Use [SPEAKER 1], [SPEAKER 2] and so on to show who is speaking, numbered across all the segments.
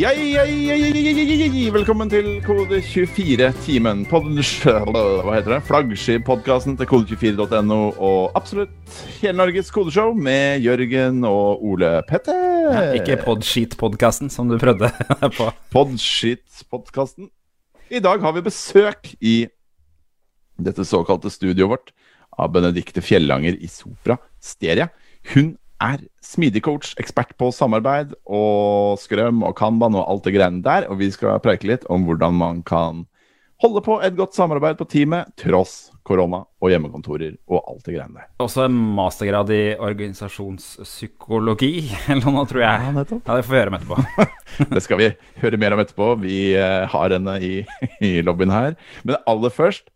[SPEAKER 1] Ja, ja, ja. Velkommen til Kode24-timen. Hva heter det? Flaggskip-podkasten til kode24.no og absolutt hele Norges kodeshow med Jørgen og Ole Petter.
[SPEAKER 2] Ikke Podskit-podkasten, som du prøvde på.
[SPEAKER 1] Podshit-podkasten. I dag har vi besøk i dette såkalte studioet vårt av Benedikte Fjellanger i Sopra Steria. Hun er smidig coach, ekspert på samarbeid og skrøm og kanban og alt det greiene der. Og vi skal preike litt om hvordan man kan holde på et godt samarbeid på teamet tross korona og hjemmekontorer og alt det greiene der.
[SPEAKER 2] Også en mastergrad i organisasjonspsykologi, eller noe, tror jeg.
[SPEAKER 1] Ja, nettopp.
[SPEAKER 2] Ja, Det får vi høre om etterpå.
[SPEAKER 1] Det skal vi høre mer om etterpå. Vi eh, har henne i, i lobbyen her. Men aller først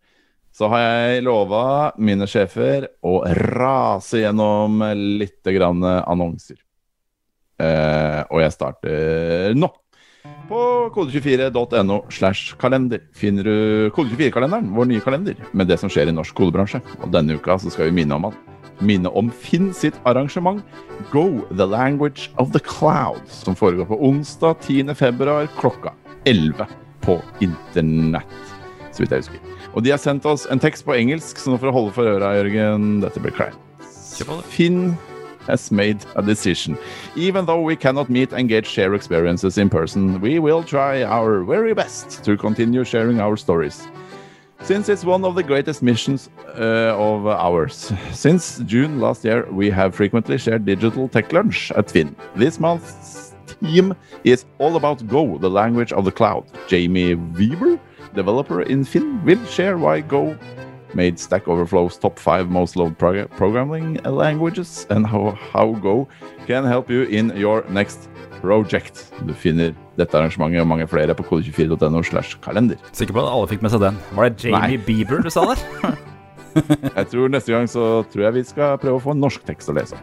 [SPEAKER 1] så har jeg lova mine sjefer å rase gjennom litt grann annonser. Eh, og jeg starter nå. På kode24.no slash kalender finner du Kode24-kalenderen, vår nye kalender, med det som skjer i norsk kodebransje. Og denne uka så skal vi minne om, at minne om Finn sitt arrangement Go the language of the cloud, som foregår på onsdag 10. februar klokka 11 på internett, så vidt jeg husker. Og de har sendt oss en tekst på engelsk, så nå får du holde for øra, Jørgen. Dette blir kleint. Finn has made a decision. Even though we cannot meet and get share experiences in person, we will try our very best to continue sharing our stories. Since it's one of the greatest missions uh, of ours. Since June last year, we have frequently shared digital tech lunch at Finn. This month's theme is all about Go, the language of the cloud. Jamie Weaver, developer in Finn, will share why Go made Stack Overflow's top five most loved prog- programming languages, and how, how Go can help you in your next project. Du finner dette arrangementet og mange flere på kode24.no slash kalender.
[SPEAKER 2] Sikker på at alle fikk med seg den. Var det Jamie
[SPEAKER 1] Nei.
[SPEAKER 2] Bieber du sa der?
[SPEAKER 1] Jeg tror neste gang så tror jeg vi skal prøve å få en norsk tekst å lese.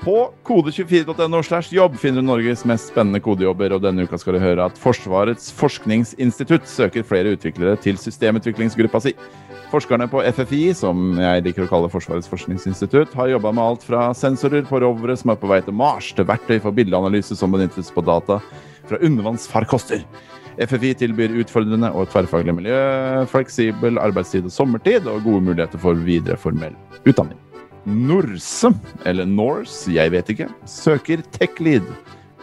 [SPEAKER 1] På kode24.no slash jobb finner du Norges mest spennende kodejobber, og denne uka skal du høre at Forsvarets forskningsinstitutt søker flere utviklere til systemutviklingsgruppa si. Forskerne på FFI, som jeg liker å kalle Forsvarets forskningsinstitutt, har jobba med alt fra sensorer på rovere som er på vei til Mars, til verktøy for bildeanalyse som benyttes på data fra undervannsfarkoster. FFI tilbyr utfordrende og tverrfaglig miljø, fleksibel arbeidstid og sommertid, og gode muligheter for videre formell utdanning. Norse, eller Norse, jeg vet ikke, søker tech-lead.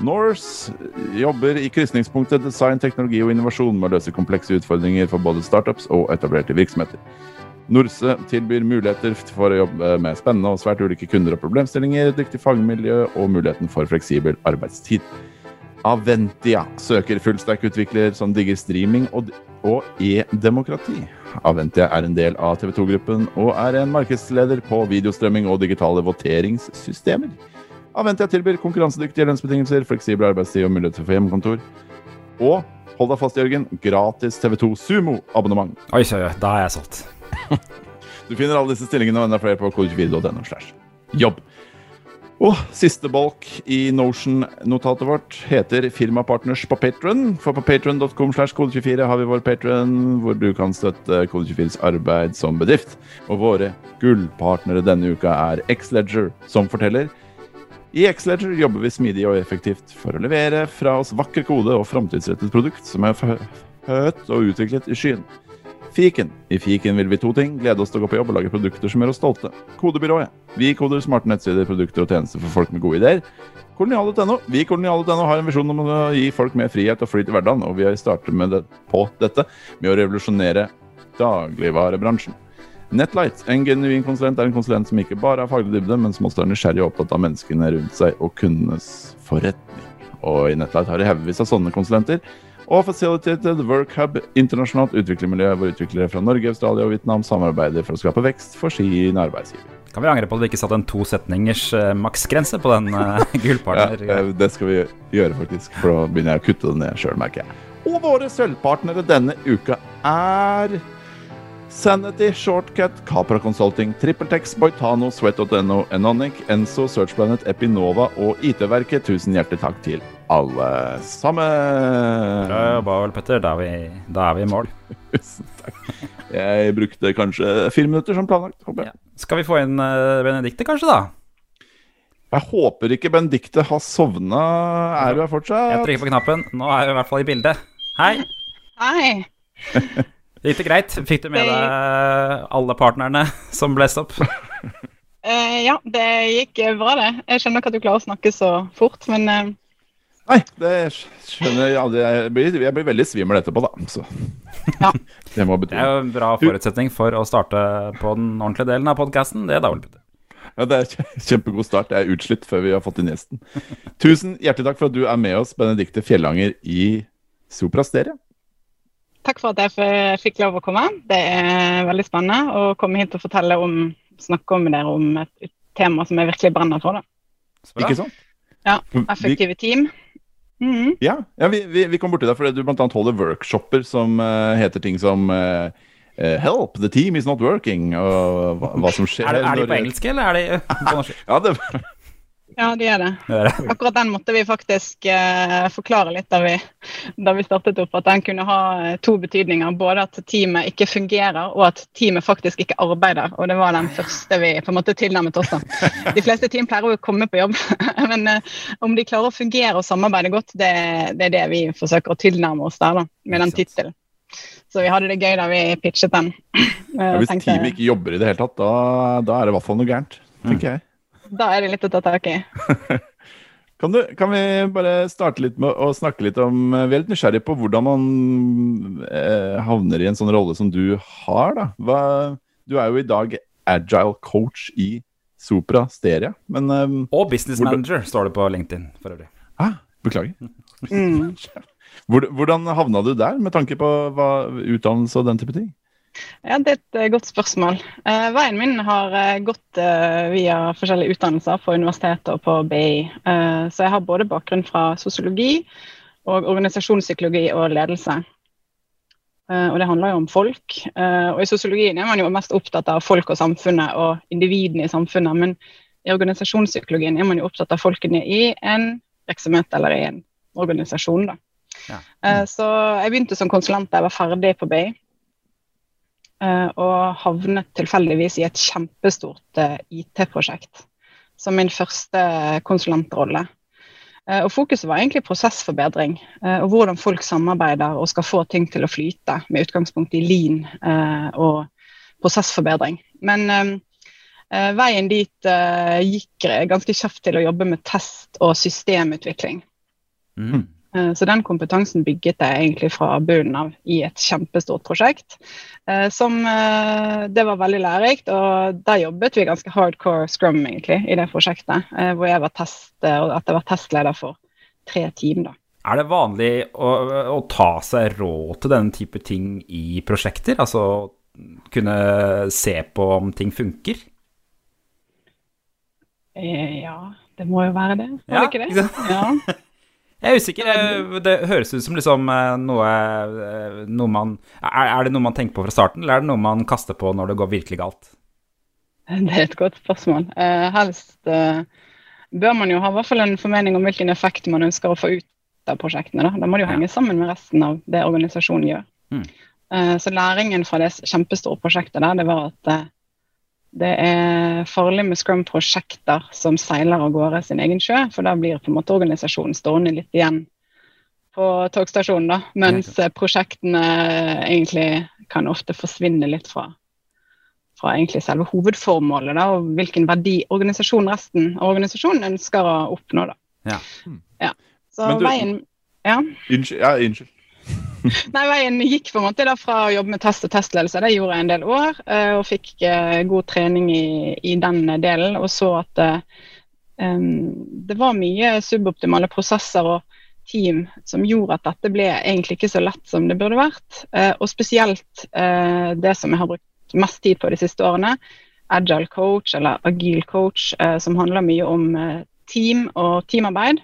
[SPEAKER 1] Norse jobber i krysningspunktet design, teknologi og innovasjon med å løse komplekse utfordringer for både startups og etablerte virksomheter. Norse tilbyr muligheter for å jobbe med spennende og svært ulike kunder og problemstillinger, dyktig fagmiljø og muligheten for fleksibel arbeidstid. Aventia søker fullstack-utvikler som digger streaming og, og e-demokrati. Aventia er en del av TV 2-gruppen og er en markedsleder på videostrømming og digitale voteringssystemer. Aventia tilbyr konkurransedyktige lønnsbetingelser, fleksibel arbeidstid og muligheter for hjemmekontor. Og hold deg fast, Jørgen, gratis TV 2 Sumo-abonnement.
[SPEAKER 2] Oi, oi, oi, da er jeg solgt.
[SPEAKER 1] Du finner alle disse stillingene og enda flere på kode24.no. slash jobb. Og siste bolk i Notion-notatet vårt heter Firmapartners på Patron. For på patron.com slash kode24 har vi vår patron, hvor du kan støtte Kode24s arbeid som bedrift. Og våre gullpartnere denne uka er Xledger, som forteller i Xledger jobber vi smidig og effektivt for å levere fra oss vakker kode og framtidsrettet produkt som er fø- født og utviklet i skyen. Fiken. I Fiken vil vi to ting. Glede oss til å gå på jobb og lage produkter som gjør oss stolte. Kodebyrået. Vi koder smarte nettsider, produkter og tjenester for folk med gode ideer. Kolonial.no. Vi i Kolonial.no har en visjon om å gi folk mer frihet og flyt i hverdagen, og vi med det, på dette med å revolusjonere dagligvarebransjen. Netlight, en genuin konsulent, er en konsulent som ikke bare har faglig dybde, men som også er nysgjerrig og opptatt av menneskene rundt seg og kundenes forretning. Og i Netlight har de haugevis av sånne konsulenter. Og Facilitated Work Hub, internasjonalt utviklermiljø hvor utviklere fra Norge, Australia og Vietnam samarbeider for å skape vekst for sin arbeidsgiver.
[SPEAKER 2] Kan vi angre på at vi ikke satte en to setningers eh, maksgrense på den uh,
[SPEAKER 1] Ja,
[SPEAKER 2] gullpartner?
[SPEAKER 1] ja, det skal vi gjøre, faktisk, for da begynner jeg å kutte det ned sjøl, merker jeg. Og våre sølvpartnere denne uka er Sanity, Shortcut, Capra Consulting, TrippelTex, Boitano, Sweat.no, Enonic, Enso, Searchplanet, Epinova og IT-verket. Tusen hjertelig takk til alle sammen.
[SPEAKER 2] Bra jobba, Ole Petter. Da er, vi, da er vi i mål.
[SPEAKER 1] Tusen takk. Jeg brukte kanskje fire minutter som planlagt, håper jeg.
[SPEAKER 2] Ja. Skal vi få inn uh, Benedicte, kanskje, da?
[SPEAKER 1] Jeg håper ikke Benedicte har sovna. Er du her fortsatt?
[SPEAKER 2] Jeg trykker på knappen. Nå er vi i hvert fall i bildet. Hei.
[SPEAKER 3] Hei.
[SPEAKER 2] Gikk det greit? Fikk du med deg alle partnerne som blåste opp?
[SPEAKER 3] Eh, ja, det gikk bra, det. Jeg skjønner ikke at du klarer å snakke så fort, men eh,
[SPEAKER 1] Nei, det skjønner jeg aldri. Jeg blir, jeg blir veldig svimmel etterpå, da. Så
[SPEAKER 3] Ja.
[SPEAKER 1] det må
[SPEAKER 2] Det er jo en bra forutsetning for å starte på den ordentlige delen av podkasten. Det er da, vel Petter.
[SPEAKER 1] Ja, det er kjempegod start. Jeg er utslitt før vi har fått inn gjesten. Tusen hjertelig takk for at du er med oss, Benedicte Fjellanger i Soprasteria.
[SPEAKER 3] takk for at jeg fikk lov å komme. Det er veldig spennende å komme hit og fortelle om, snakke med dere om et tema som jeg virkelig brenner for. Da.
[SPEAKER 1] Ikke sant?
[SPEAKER 3] Ja, Effektive team. Mhm.
[SPEAKER 1] ja, ja vi, vi, vi kom borti deg fordi du bl.a. holder workshoper som uh, heter ting som uh, Help, the team is not working, og hva, hva som skjer
[SPEAKER 2] Er, det- er de på engelsk, eller er de på norsk?
[SPEAKER 1] Ja, det,
[SPEAKER 3] Ja, de er det.
[SPEAKER 2] Det er det.
[SPEAKER 3] Akkurat den måtte vi faktisk eh, forklare litt da vi, da vi startet opp. At den kunne ha eh, to betydninger. Både at teamet ikke fungerer, og at teamet faktisk ikke arbeider. Og det var den første vi på en måte tilnærmet oss. da. De fleste team pleier å komme på jobb, men eh, om de klarer å fungere og samarbeide godt, det, det er det vi forsøker å tilnærme oss der, da, med den tittelen. Så vi hadde det gøy da vi pitchet den. Eh,
[SPEAKER 1] ja, hvis
[SPEAKER 3] tenkte-
[SPEAKER 1] teamet ikke jobber i det hele tatt, da, da er det i hvert fall noe gærent, tenker jeg.
[SPEAKER 3] Da er det litt å ta tak i.
[SPEAKER 1] Kan, du, kan vi bare starte litt med å snakke litt om Vi er litt nysgjerrige på hvordan man eh, havner i en sånn rolle som du har, da. Hva, du er jo i dag agile coach i Sopra Steria, men eh,
[SPEAKER 2] Og business
[SPEAKER 1] Hvordan-
[SPEAKER 2] manager står det på LinkedIn for øvrig.
[SPEAKER 1] ah, Beklager.
[SPEAKER 3] Mm.
[SPEAKER 1] Hvordan havna du der, med tanke på hva, utdannelse og den type ting?
[SPEAKER 3] Ja, Det er et eh, godt spørsmål. Eh, veien min har eh, gått eh, via forskjellige utdannelser på universitetet og på BI. Eh, så jeg har både bakgrunn fra sosiologi og organisasjonspsykologi og ledelse. Eh, og det handler jo om folk. Og i sosiologien er man jo mest opptatt av folk og samfunnet og individene i samfunnet. Men i organisasjonspsykologien er man jo opptatt av folkene i en virksomhet eller i en organisasjon. da.
[SPEAKER 2] Ja.
[SPEAKER 3] Mm. Så jeg begynte som konsulent da jeg var ferdig på BI. Eh, Og havnet tilfeldigvis i et kjempestort eh, IT-prosjekt som min første konsulentrolle. Eh, Og Fokuset var egentlig prosessforbedring og hvordan folk samarbeider og skal få ting til å flyte, med utgangspunkt i lean og prosessforbedring. Men veien dit gikk ganske kjapt til å jobbe med test og systemutvikling.
[SPEAKER 2] Mm.
[SPEAKER 3] Eh, Så den kompetansen bygget jeg egentlig fra bunnen av i et kjempestort prosjekt. eh, Som eh, Det var veldig lærerikt, og der jobbet vi ganske hardcore scrum egentlig i det prosjektet. Hvor jeg var test, jeg var testleder for tre team, da.
[SPEAKER 2] Er det vanlig å, å ta seg råd til denne type ting i prosjekter? Altså kunne se på om ting funker?
[SPEAKER 3] Ja, det må jo være det. var
[SPEAKER 2] Ja,
[SPEAKER 3] det ikke det? Ja.
[SPEAKER 2] Jeg er usikker. Det høres ut som liksom eh, noe, eh, noe man er, er det noe man tenker på fra starten, eller er det noe man kaster på når det går virkelig galt?
[SPEAKER 3] Det er et godt spørsmål. Eh, helst eh, bør man jo ha i hvert fall en formening om hvilken effekt man ønsker å få ut av prosjektene. Da, da må det jo henge sammen med resten av det organisasjonen gjør.
[SPEAKER 2] Mm.
[SPEAKER 3] Eh, så læringen fra det kjempestore prosjektet der, det var at det er farlig med Scrum-prosjekter som seiler av gårde sin egen sjø, for da blir på en måte organisasjonen stående litt igjen på togstasjonen, da, mens prosjektene egentlig kan ofte forsvinne litt fra fra egentlig selve hovedformålet da, og hvilken verdi organisasjonen resten av organisasjonen ønsker å oppnå. Da.
[SPEAKER 2] Ja.
[SPEAKER 3] Ja. Så
[SPEAKER 1] du-
[SPEAKER 3] veien ja.
[SPEAKER 1] Unnskyld. Ja, unnskyld.
[SPEAKER 3] Nei, veien gikk på en måte da fra å jobbe med test og testledelse, det gjorde jeg en del år, eh, og fikk eh, god trening i, i den delen, og så at um, det var mye suboptimale prosesser og team som gjorde at dette ble egentlig ikke så lett som det burde vært. Og spesielt det som jeg har brukt mest tid på de siste årene, agile coach eller agil coach, som handler mye om team og teamarbeid.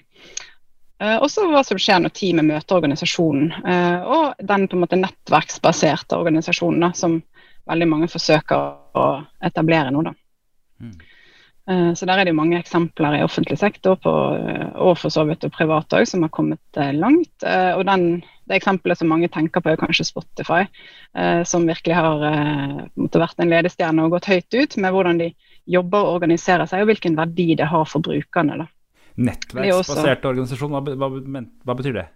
[SPEAKER 3] Eh, også hva som skjer når teamet møter organisasjonen, eh, og den på en måte nettverksbaserte organisasjonen da, som veldig mange forsøker å etablere nå. Da.
[SPEAKER 2] Mm.
[SPEAKER 3] Eh, så der er det jo mange eksempler i offentlig sektor på, og for så vidt og privat òg som har kommet langt. Og den, det eksempelet som mange tenker på, er kanskje Spotify, som virkelig har vært en ledestjerne og gått høyt ut med hvordan de jobber og organiserer seg, og hvilken verdi det har for brukerne. da.
[SPEAKER 2] Nettverksbasert organisasjon, hva, hva, hva, betyr det?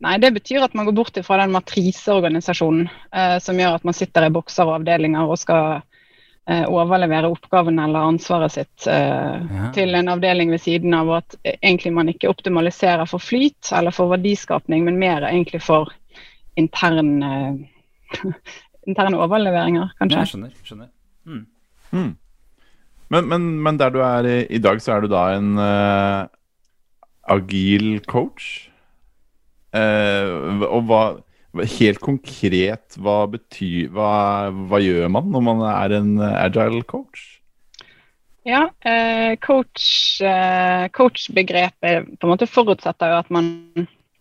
[SPEAKER 3] Nei, Det betyr at man går bort fra den matriseorganisasjonen eh, som gjør at man sitter i bokser og avdelinger og skal eh, overlevere oppgaven eller ansvaret sitt eh, ja. til en avdeling ved siden av, og at egentlig man ikke optimaliserer for flyt eller for verdiskapning, men mer egentlig for intern, eh, interne overleveringer, kanskje.
[SPEAKER 2] Jeg skjønner. skjønner. Mm.
[SPEAKER 1] Mm. Men, men, men, der du er i, i, dag, så er du da en uh, agil coach? Uh, og hva Helt konkret, hva betyr hva, hva, gjør man når man er en agile coach?
[SPEAKER 3] Ja, uh, coach, coach-begrepet på en måte forutsetter jo at man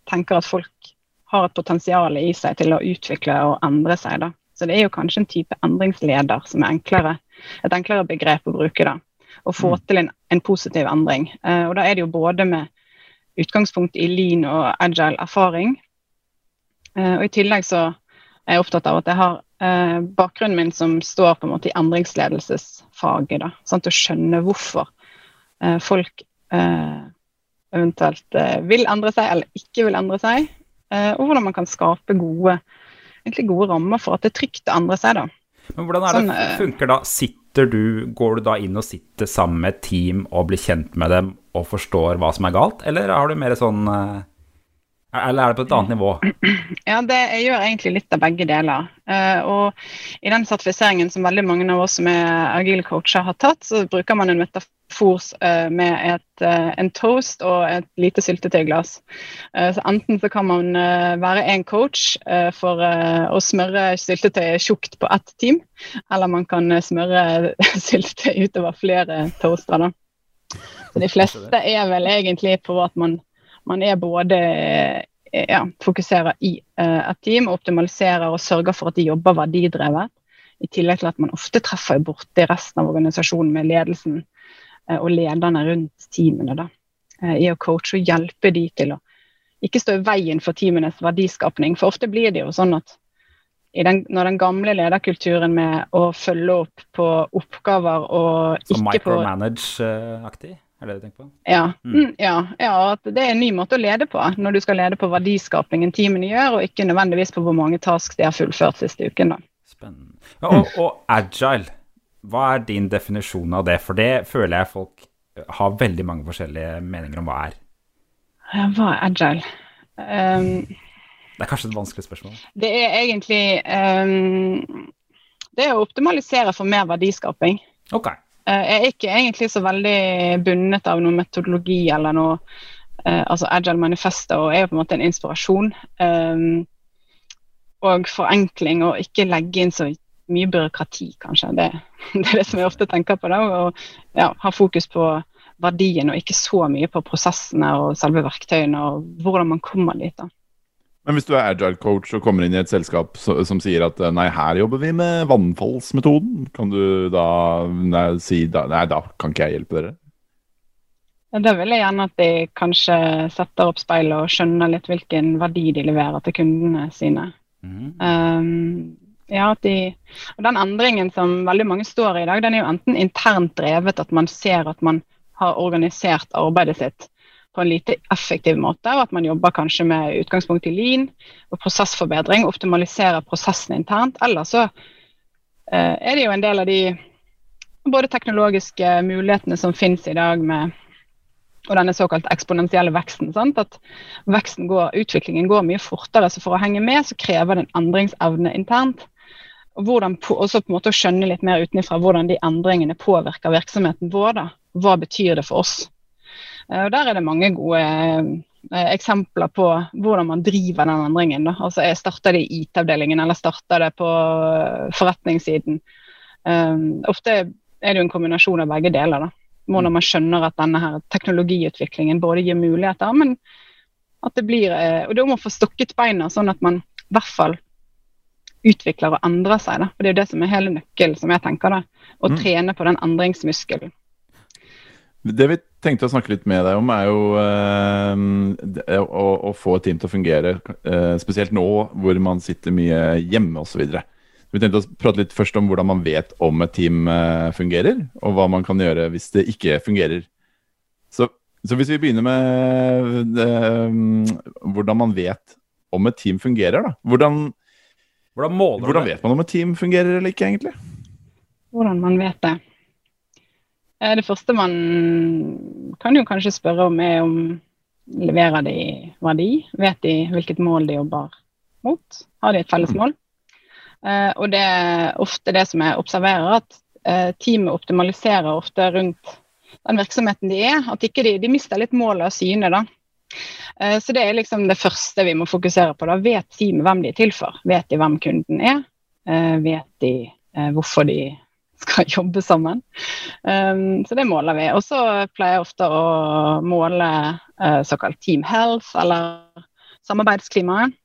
[SPEAKER 3] tenker at folk har et potensial i seg til å utvikle og endre seg. da. Så det er jo kanskje en type endringsleder som er enklere, et enklere begrep å bruke. da, Og få mm. til en, en, positiv endring. Uh, og da er det jo både med utgangspunkt i lean og agile erfaring. Uh, og i tillegg så er jeg opptatt av at jeg har uh, bakgrunnen min som står på en måte i endringsledelsesfaget. da, sånn Å skjønne hvorfor folk eventuelt vil endre seg eller ikke vil endre seg. og hvordan man kan skape gode gode rammer for at det er trygt å endre seg. da.
[SPEAKER 2] Men hvordan er det sånn, eh, funker da? Sitter du, Går du da inn og sitter sammen med et team og blir kjent med dem og forstår hva som er galt, eller har du mer sånn eh, eller er det på et annet nivå?
[SPEAKER 3] Ja, det, gjør egentlig litt av begge deler. Uh, og I den sertifiseringen som veldig mange av oss som er agile coacher har tatt, så bruker man en metafor uh, med et, uh, en toast og et lite syltetøyglass. Så Enten så kan man være en coach for å smøre syltetøyet tjukt på ett team, eller man kan smøre syltetøy utover flere toaster. Da. Så De fleste er vel egentlig på at man, man er både ja, fokuserer i et team, optimaliserer og sørger for at de jobber verdidrevet. I tillegg til at man ofte treffer borti resten av organisasjonen med ledelsen Eh, og lederne rundt teamene da, eh, i å coache og hjelpe de til å ikke stå i veien for teamenes verdiskapning. For ofte blir det jo sånn at den, når den gamle lederkulturen med å følge opp på oppgaver og
[SPEAKER 2] Så ikke på micromanage-aktig? Er det du tenker på?
[SPEAKER 3] Ja, mm. mm. ja, ja, at det er en ny måte å lede på. Når du skal lede på verdiskapingen teamene gjør, og ikke nødvendigvis på hvor mange tasks de har fullført siste uken. da.
[SPEAKER 2] Spennende. Og, og agile, hva er din definisjon av det? For det føler jeg folk har veldig mange forskjellige meninger om hva er.
[SPEAKER 3] Hva er agile? Um,
[SPEAKER 2] det er kanskje et vanskelig spørsmål?
[SPEAKER 3] Det er egentlig um, Det er å optimalisere for mer verdiskaping.
[SPEAKER 2] Ok.
[SPEAKER 3] Uh, jeg er ikke egentlig så veldig bundet av noen metodologi eller noe uh, Altså Agile Manifesto er jo på en måte en inspirasjon. Um, og forenkling, og ikke legge inn så mye byråkrati, kanskje. Det, det, er det som jeg ofte tenker på. da, og ja, Ha fokus på verdien og ikke så mye på prosessene og selve verktøyene og hvordan man kommer dit. da.
[SPEAKER 1] Men hvis du er agile coach og kommer inn i et selskap som sier at nei, her jobber vi med vannfallsmetoden, kan du da nei, si da, nei, da kan ikke jeg hjelpe dere?
[SPEAKER 3] Da vil jeg gjerne at de kanskje setter opp speilet og skjønner litt hvilken verdi de leverer til kundene sine. Mm. Um, ja, de, og Den endringen som veldig mange står i i dag, den er jo enten internt drevet, at man ser at man har organisert arbeidet sitt på en lite effektiv måte, og at man jobber kanskje med utgangspunkt i lean og prosessforbedring, optimaliserer prosessen internt. Eller så eh, er det jo en del av de både teknologiske mulighetene som finnes i dag med og denne såkalt eksponentielle veksten. Sant? At veksten går, Utviklingen går mye fortere, så for å henge med så krever det en endringsevne internt og hvordan, også på en måte å skjønne litt mer utenfra hvordan de endringene påvirker virksomheten vår. Da. Hva betyr det for oss? Eh, og Der er det mange gode eh, eksempler på hvordan man driver den endringen. Da. Altså, Starter det i IT-avdelingen eller starter det på eh, forretningssiden? Um, ofte er det jo en kombinasjon av begge deler. da. Hvordan man skjønner at denne her teknologiutviklingen både gir muligheter, men at det blir Og det er om å få stokket beina, sånn at man i hvert fall utvikler og endrer seg. Da. For Det er jo det som er hele nøkkelen, som jeg tenker. da, Å mm. trene på den endringsmuskelen.
[SPEAKER 1] Det vi tenkte å snakke litt med deg om, er jo eh, å, å, få et team til å fungere. Eh, spesielt nå hvor man sitter mye hjemme osv. Vi tenkte å prate litt først om hvordan man vet om et team uh, fungerer, og hva man kan gjøre hvis det ikke fungerer. Så, så hvis vi begynner med uh, hvordan man vet om et team fungerer, da. Hvordan,
[SPEAKER 2] hvordan,
[SPEAKER 1] hvordan vet man om et team fungerer eller ikke, egentlig?
[SPEAKER 3] Hvordan man vet det. Det første man kan jo kanskje spørre om, er om leverer de verdi? Vet de hvilket mål de jobber mot? Har de et felles mm. mål? Uh, og det er ofte det som jeg observerer, at uh, teamet optimaliserer ofte rundt den virksomheten de er. At ikke de, de mister litt målet av syne. da. Så det er liksom det første vi må fokusere på. da. Vet teamet hvem de er til for? Vet de hvem kunden er? vet de hvorfor de skal jobbe sammen? Um, så det måler vi. Og så pleier jeg ofte å måle såkalt team health, eller samarbeidsklimaet.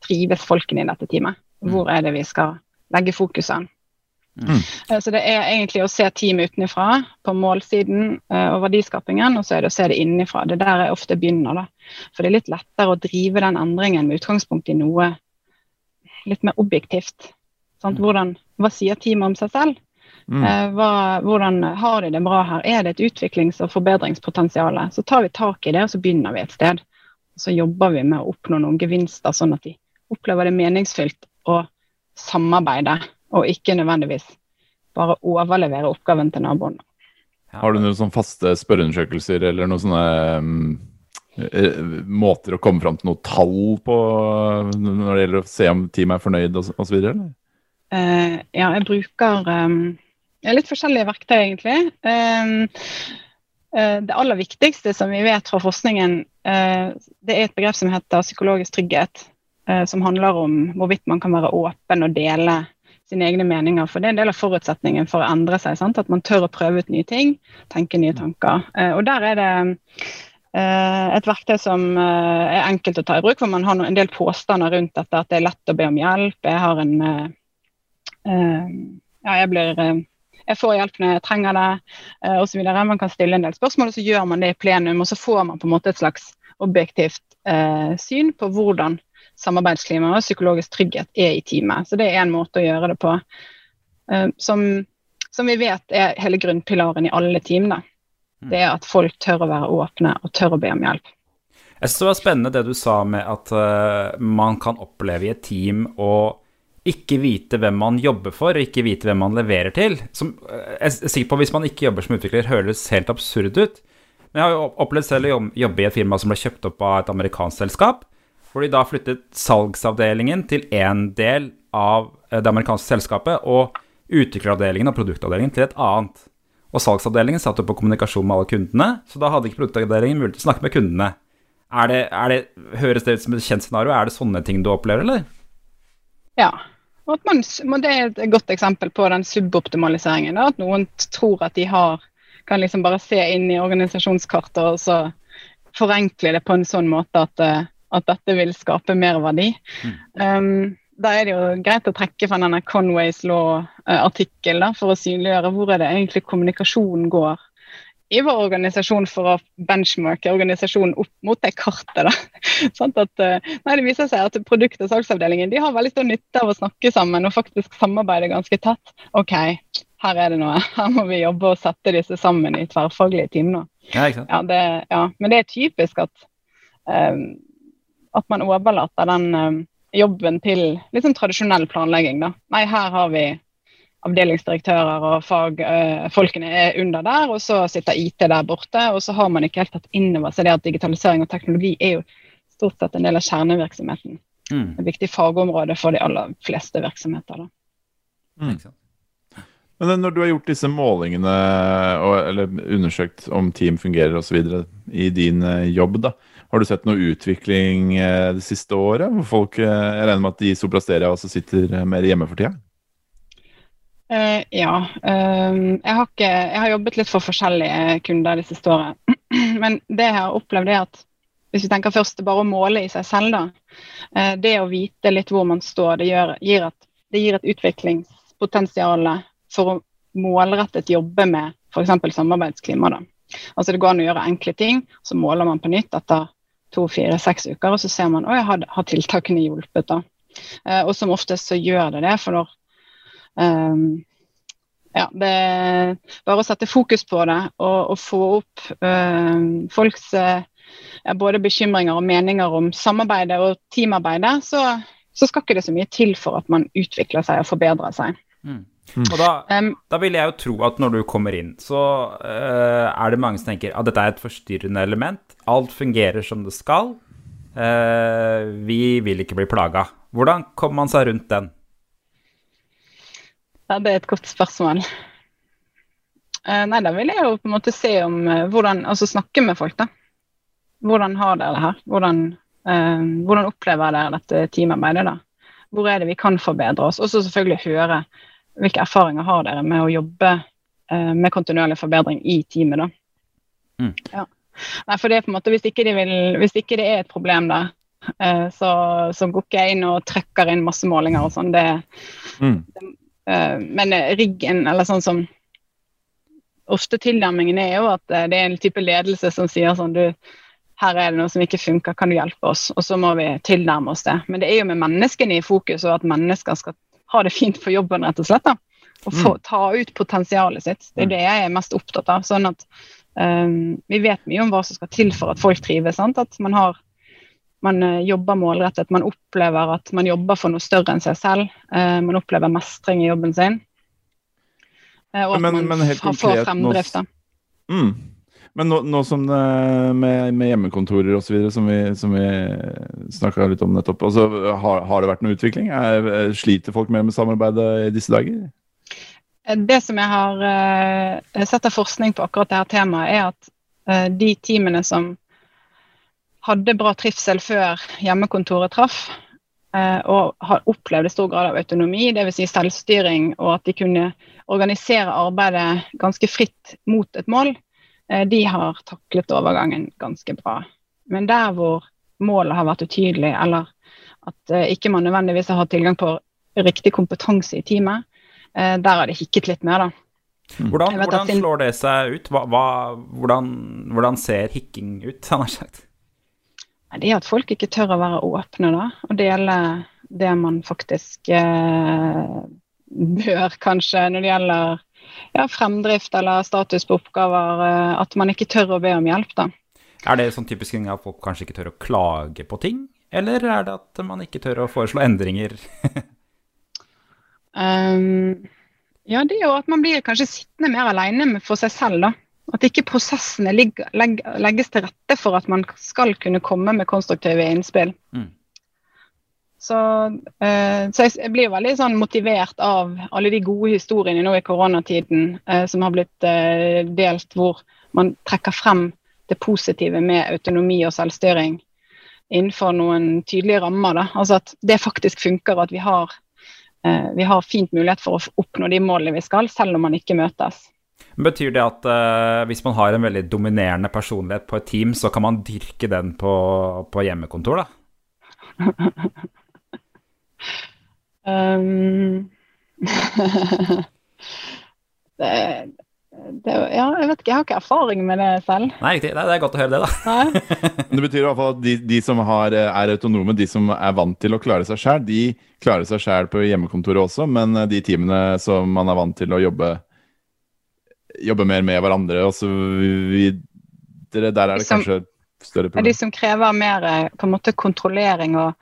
[SPEAKER 3] Trives folkene i dette teamet? Mm. Hvor er det vi skal legge fokuset? Mm. Eh, så det er egentlig å se teamet utenfra på målsiden eh, og verdiskapingen, og så er det å se det innenfra. Det er der jeg ofte begynner. da. For det er litt lettere å drive den endringen med utgangspunkt i noe litt mer objektivt. Sant? Mm. Hvordan, hva sier teamet om seg selv? Mm. Eh, hva, hvordan har de det bra her? Er det et utviklings- og forbedringspotensial? Så tar vi tak i det, og så begynner vi et sted. Så jobber vi med å oppnå noen gevinster, sånn at de opplever det meningsfylt å samarbeide, og ikke nødvendigvis bare overlevere oppgaven til naboen.
[SPEAKER 1] Har du noen sånn faste spørreundersøkelser eller noen sånne um, måter å komme fram til noe tall på når det gjelder å se om teamet er fornøyd osv.?
[SPEAKER 3] Uh, ja, jeg bruker um, litt forskjellige verktøy, egentlig. Um, uh, det aller viktigste som vi vet fra forskningen, uh, det er et begrep som heter psykologisk trygghet. Eh, som handler om hvorvidt man kan være åpen og dele sine egne meninger. For det er en del av forutsetningen for å endre seg. Sant? At man tør å prøve ut nye ting, tenke nye tanker. Eh, og der er det eh, et verktøy som er enkelt å ta i bruk, hvor man har en del påstander rundt dette. At det er lett å be om hjelp. Jeg har en Ja, jeg blir jeg får hjelp når jeg trenger det, osv. Man kan stille en del spørsmål, og så gjør man det i plenum. Og så får man på en måte et slags objektivt eh, syn på hvordan samarbeidsklima og psykologisk trygghet er i teamet. Så det er en måte å gjøre det på. eh, som, som, vi vet er hele grunnpilaren i alle team. Da. Mm. Det er at folk tør å være åpne og tør å be om hjelp.
[SPEAKER 2] Jeg synes det var spennende det du sa med at uh, man kan oppleve i et team å ikke vite hvem man jobber for, og ikke vite hvem man leverer til. Som, uh, jeg er sikker på Hvis man ikke jobber som utvikler, høres helt absurd ut. Men jeg har jo opplevd selv å jobbe i et firma som ble kjøpt opp av et amerikansk selskap hvor de da flyttet salgsavdelingen til én del av eh, det amerikanske selskapet, og utvikleravdelingen og produktavdelingen til et annet. Og salgsavdelingen satt jo på kommunikasjon med alle kundene, så da hadde ikke produktavdelingen mulighet til å snakke med kundene. Er det, er det, høres det ut som et kjent scenario? Er det sånne ting du opplever, eller?
[SPEAKER 3] Ja. Man, det er et godt eksempel på den suboptimaliseringen. Da, at noen tror at de har, kan liksom bare se inn i organisasjonskartet og så forenkle det på en sånn måte at eh, at dette vil skape mer verdi. Mm. Um, da er det jo greit å trekke fra denne Conways law-artikkel for å synliggjøre hvor er det egentlig kommunikasjonen går i vår organisasjon for å benchmarke organisasjonen opp mot det kartet. Sånn at, uh, nei, det viser seg at produkt- og salgsavdelingen de har veldig stor nytte av å snakke sammen og faktisk samarbeide ganske tett. OK, her er det noe. Her må vi jobbe og sette disse sammen i tverrfaglige timer.
[SPEAKER 2] Ja,
[SPEAKER 3] ja, det, ja, men det er typisk at um, at man overlater den um, jobben til sånn tradisjonell planlegging. Da. Nei, her har vi avdelingsdirektører og fagfolkene uh, er under der, og så sitter IT der borte. Og så har man ikke helt tatt inn over seg det at digitalisering og teknologi er jo stort sett en del av kjernevirksomheten. Mm. Et viktig fagområde for de aller fleste virksomheter. Da. Mm.
[SPEAKER 1] Men når du har gjort disse målingene, eller undersøkt om team fungerer osv. i din eh, jobb, da, har du sett noe utvikling eh, det siste året? Hvor folk, eh, jeg regner med at de i Soprasteria også sitter eh, mer hjemme for tida?
[SPEAKER 3] Uh, ja. Uh, jeg, har ikke, jeg, har jobbet litt for forskjellige kunder det siste året. Men det jeg har opplevd, er at hvis vi tenker først bare å måle i seg selv, da. Uh, det å vite litt hvor man står, det, gjør, gir, et, det gir et utviklingspotensial for å målrettet jobbe med f.eks. samarbeidsklima. Da. Altså Det går an å gjøre enkle ting, så måler man på nytt etter to, fire, seks uker, og så ser man at har, har tiltakene hjulpet. da. Og som oftest så gjør det det. For når, um, ja, det er bare å sette fokus på det og, og få opp uh, folks uh, både bekymringer og meninger om samarbeidet og teamarbeidet, så, så, skal ikke det så mye til for at man utvikler seg og forbedrer seg.
[SPEAKER 2] Mm. Og da, um, da, vil jeg jo tro at når du kommer inn, så uh, er det mange som tenker at dette er et forstyrrende element. Alt fungerer som det skal. Uh, vi vil ikke bli plaga. Hvordan kommer man seg rundt den?
[SPEAKER 3] Ja, det er et godt spørsmål. Uh, nei, da vil jeg jo på en måte se om hvordan Altså snakke med folk, da. Hvordan har dere det her? Hvordan, hvordan opplever dere dette teamarbeidet? da? Hvor er det vi kan forbedre oss? Og så selvfølgelig høre hvilke erfaringer har dere med å jobbe eh, med kontinuerlig forbedring i teamet? da? Mm. Ja. Nei, for det er på en måte, Hvis ikke, de vil, hvis ikke det er et problem der, eh, så, så går ikke jeg inn og trekker inn masse målinger og sånn. Det, mm. det eh, men riggen, eller sånn som Ofte tilnærmingen er jo at eh, det er en type ledelse som sier sånn du, her er det noe som ikke funker, kan du hjelpe oss? Og så må vi tilnærme oss det. Men det er jo med menneskene i fokus, og at mennesker skal ha det fint på jobben, rett og slett. da. Og få, mm. ta ut potensialet sitt. Det er mm. det jeg er mest opptatt av. sånn at um, Vi vet mye om hva som skal til for at folk trives. Sant? At man, har, man uh, jobber målrettet, man opplever at man jobber for noe større enn seg selv. Uh, man opplever mestring i jobben sin. Uh, og at men, man men får fremdrift.
[SPEAKER 1] Mm. Men nå, nå som det, med, med hjemmekontorer osv., som vi, som vi snakka litt om nettopp, altså, har, har, det vært noe utvikling? Er, sliter folk mer med samarbeidet i disse dager?
[SPEAKER 3] Det som jeg har sett av forskning på akkurat dette temaet, er at de teamene som hadde bra trivsel før hjemmekontoret traff, uh, og har opplevd stor grad av autonomi, dvs. Si selvstyring, og at de kunne organisere arbeidet ganske fritt mot et mål, Eh, de har taklet overgangen ganske bra. Men der hvor målet har vært utydelig, eller at eh, ikke man nødvendigvis har hatt tilgang på riktig kompetanse i teamet, eh, der har det hikket litt mer, da.
[SPEAKER 2] Mm. Hvordan, hvordan slår det seg ut? Hva, hva, hvordan, hvordan, ser hikking ut, han har sagt?
[SPEAKER 3] Det er at folk ikke tør å være åpne da, og dele det man faktisk eh, bør, kanskje, når det gjelder ja, fremdrift eller status på oppgaver, eh, at man ikke tør å be om hjelp. da.
[SPEAKER 2] Er det sånn typisk ting at folk kanskje ikke tør å klage på ting, eller er det at man ikke tør å foreslå endringer?
[SPEAKER 3] um, ja, det er jo at man blir kanskje sittende mer alene for seg selv, da. At ikke prosessene legges til rette for at man skal kunne komme med konstruktive innspill. Mm. Så, eh, så, jeg blir veldig sånn motivert av alle de gode historiene nå i koronatiden eh, som har blitt eh, delt, hvor man trekker frem det positive med autonomi og selvstyring innenfor noen tydelige rammer. Da. Altså at det faktisk funker, og at vi har, eh, vi har fint mulighet for å oppnå de målene vi skal, selv om man ikke møtes.
[SPEAKER 2] Betyr det at uh, hvis man har en veldig dominerende personlighet på et team, så kan man dyrke den på, på hjemmekontor, da? Um,
[SPEAKER 3] det, det, ja, jeg vet ikke, jeg har ikke erfaring med det selv.
[SPEAKER 2] Nei, riktig. Det er godt å høre det,
[SPEAKER 1] da. det betyr i hvert fall at de, de som har, er autonome, de som er vant til å klare seg sjæl, de klarer seg sjæl på hjemmekontoret også, men de teamene som man er vant til å jobbe, jobbe mer med hverandre og så videre, der er det som, kanskje større problemer.
[SPEAKER 3] De som krever mer på en måte kontrollering og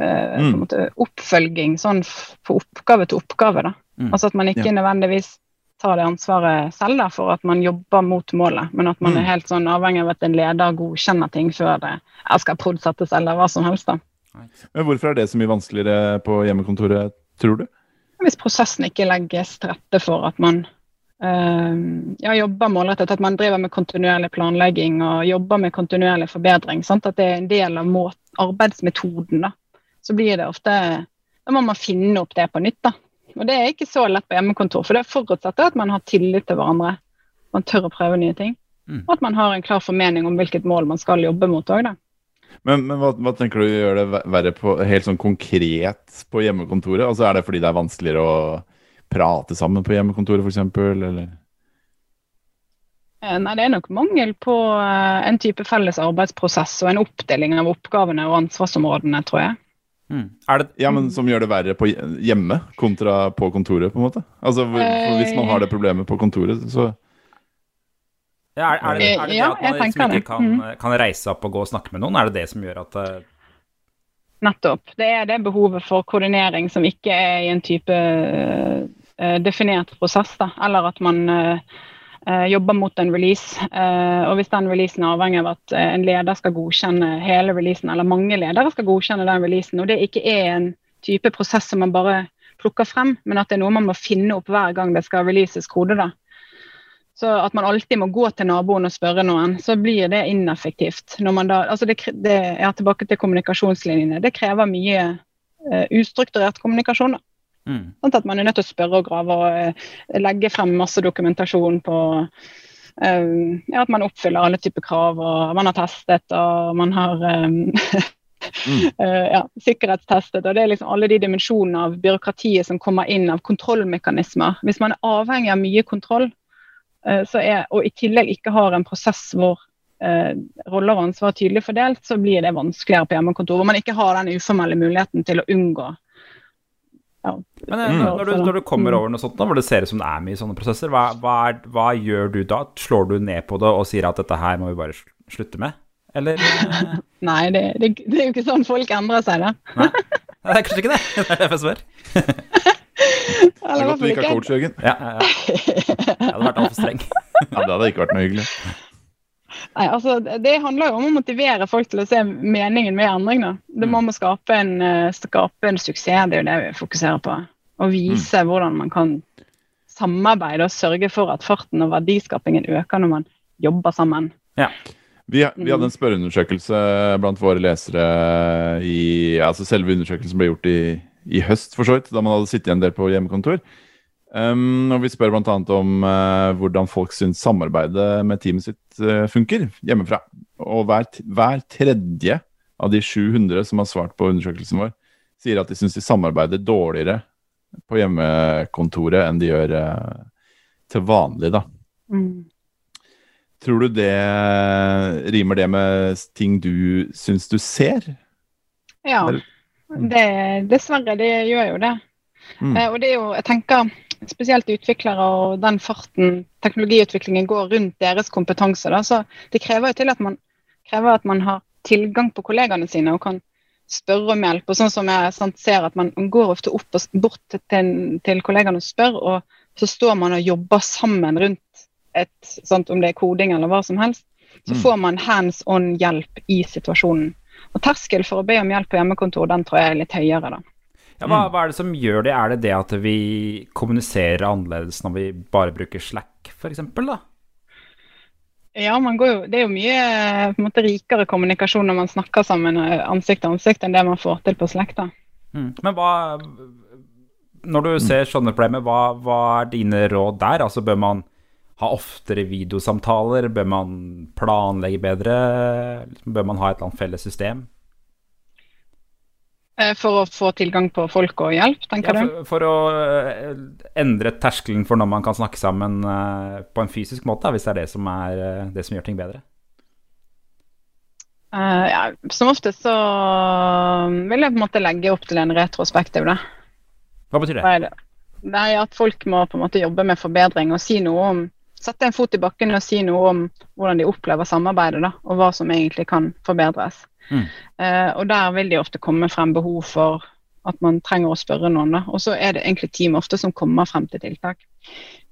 [SPEAKER 3] Eh, mm. måte, oppfølging sånn på oppgave til oppgave. da. Mm. Altså At man ikke ja. nødvendigvis tar det ansvaret selv da, for at man jobber mot målet, men at man mm. er helt sånn avhengig av at en leder godkjenner ting før det jeg skal prod.settes eller hva som helst. da.
[SPEAKER 1] Men Hvorfor er det så mye vanskeligere på hjemmekontoret, tror du?
[SPEAKER 3] Hvis prosessen ikke legges til rette for at man ja, jobber målrettet, at man driver med kontinuerlig planlegging og jobber med kontinuerlig forbedring. Sant? At det er en del av arbeidsmetoden. da så blir det ofte Da må man finne opp det på nytt, da. Og det er ikke så lett på hjemmekontor, for det forutsetter at man har tillit til hverandre. Man tør å prøve nye ting. Mm. Og at man har en klar formening om hvilket mål man skal jobbe mot òg, da.
[SPEAKER 1] Men, men hva, hva, tenker du gjør det verre på, helt sånn konkret på hjemmekontoret? Altså Er det fordi det er vanskeligere å prate sammen på hjemmekontoret, f.eks., eller?
[SPEAKER 3] Eh, nei, Det er nok mangel på eh, en type felles arbeidsprosess og en oppdeling av oppgavene og ansvarsområdene, tror jeg.
[SPEAKER 2] Mm. Er det
[SPEAKER 1] Ja, men Som gjør det verre på hjemme kontra på kontoret, på en måte? Altså, for for Hvis man har det problemet på kontoret, så
[SPEAKER 2] ja, er, er, det, er det det
[SPEAKER 3] Ja,
[SPEAKER 2] at man liksom ikke kan,
[SPEAKER 3] Mm.
[SPEAKER 2] kan reise opp og gå og snakke med noen? Er det det som gjør at eh,
[SPEAKER 3] Nettopp. Det er det behovet for koordinering som ikke er i en type eh, definert prosess, da. Eller at man eh, eh, jobber mot en release. Eh, og hvis den releasen er avhengig av at eh, en leder skal godkjenne hele releasen, eller mange ledere skal godkjenne den releasen, og det ikke er en type prosess som man bare plukker frem, men at det er noe man må finne opp hver gang det skal releases kode, da. Så at man alltid må gå til naboen og spørre noen, så blir det ineffektivt. Når man da, altså det, det er tilbake til kommunikasjonslinjene. Det krever mye uh, ustrukturert kommunikasjon. da.
[SPEAKER 2] Mm.
[SPEAKER 3] Sånn at man er nødt til å spørre og grave og eh, legge frem masse dokumentasjon på eh, ja, at man oppfyller alle typer krav, og man har testet og man har um, mm. uh, ja, sikkerhetstestet. og Det er liksom alle de dimensjonene av byråkratiet som kommer inn av kontrollmekanismer. Hvis man er avhengig av mye kontroll, uh, så er, og i tillegg ikke har en prosess hvor eh, roller og ansvar tydelig fordelt, så blir det vanskeligere på hjemmekontor. Hvor man ikke har den uformelle muligheten til å unngå ja,
[SPEAKER 2] Men eh,
[SPEAKER 1] Mm.
[SPEAKER 2] når, du, når du kommer over noe sånt, da, hvor det ser ut som det er mye sånne prosesser, hva, hva, er, hva gjør du da? Slår du ned på det og sier at dette her må vi bare slutte med? Eller
[SPEAKER 3] Nei, det, det, det er jo ikke sånn folk endrer seg, da.
[SPEAKER 2] Nei, det er kanskje ikke det. Det er derfor jeg spør.
[SPEAKER 1] Det er godt du ikke er coach, Jørgen.
[SPEAKER 2] Ja, ja, ja. Jeg hadde vært altfor streng.
[SPEAKER 1] Ja, det hadde ikke vært noe hyggelig.
[SPEAKER 3] Nei, altså, det handler jo om å motivere folk til å se meningen med endring. Da. Det må man skape en, eh, skape en suksess, det er jo det vi fokuserer på. Og vise hvordan man kan samarbeide og sørge for at farten og verdiskapingen øker når man jobber sammen.
[SPEAKER 1] Vi, vi hadde en spørreundersøkelse blant våre lesere i altså Selve undersøkelsen ble gjort i, i høst, for så vidt, da man hadde sittet en del på hjemmekontor. Um, og Vi spør bl.a. om uh, hvordan folk syns samarbeidet med teamet sitt uh, funker hjemmefra. Og hver, hver tredje av de 700 som har svart på undersøkelsen vår, sier at de syns de samarbeider dårligere på hjemmekontoret enn de gjør uh, til vanlig. da. Tror du det rimer det med ting du syns du ser?
[SPEAKER 3] Ja, det, dessverre. Det gjør jo det.
[SPEAKER 1] Mm.
[SPEAKER 3] Og det er jo, jeg tenker spesielt utviklere og den farten teknologiutviklingen går rundt deres kompetanse. Da. Så det krever jo til at man, krever at man har tilgang på kollegaene sine og kan spørre om hjelp. og sånn som jeg sant, ser at Man går ofte opp og bort til, til, kollegaene og spør, og så står man og jobber sammen rundt et, sant, om det er koding eller hva som helst. Så
[SPEAKER 1] Mm.
[SPEAKER 3] får man hands on hjelp i situasjonen. Og Terskel for å be om hjelp på hjemmekontor den tror jeg er litt høyere. da.
[SPEAKER 2] Ja, hva, hva er det som gjør det? Er det det at vi kommuniserer annerledes når vi bare bruker Slack, f.eks.?
[SPEAKER 3] Ja, man går jo, Det er jo mye på en måte rikere kommunikasjon når man snakker sammen eh, ansikt til ansikt, enn det man får til på Slack. da.
[SPEAKER 2] Mm. Men hva Når du ser sånne problemer, hva, hva er dine råd der? Altså, bør man ha oftere videosamtaler? Bør man planlegge bedre? Bør man ha et eller annet felles system?
[SPEAKER 3] Eh, For å få tilgang på folk og hjelp,
[SPEAKER 2] Ja,
[SPEAKER 3] tenker du?
[SPEAKER 2] for, for å eh, endre terskelen for når man kan snakke sammen eh, på en fysisk måte, hvis det er det som, er, det som gjør ting bedre.
[SPEAKER 3] Uh, ja, som oftest så vil jeg på en måte legge opp til en retrospektiv. da.
[SPEAKER 2] Hva betyr det?
[SPEAKER 3] Det er at folk må på en måte jobbe med forbedring og si noe om Sette en fot i bakken og si noe om hvordan de opplever samarbeidet, da, og hva som egentlig kan forbedres.
[SPEAKER 2] Mm.
[SPEAKER 3] Uh, og der vil de ofte komme frem behov for at man trenger å spørre noen. da, Og så er det egentlig team ofte som kommer frem til tiltak.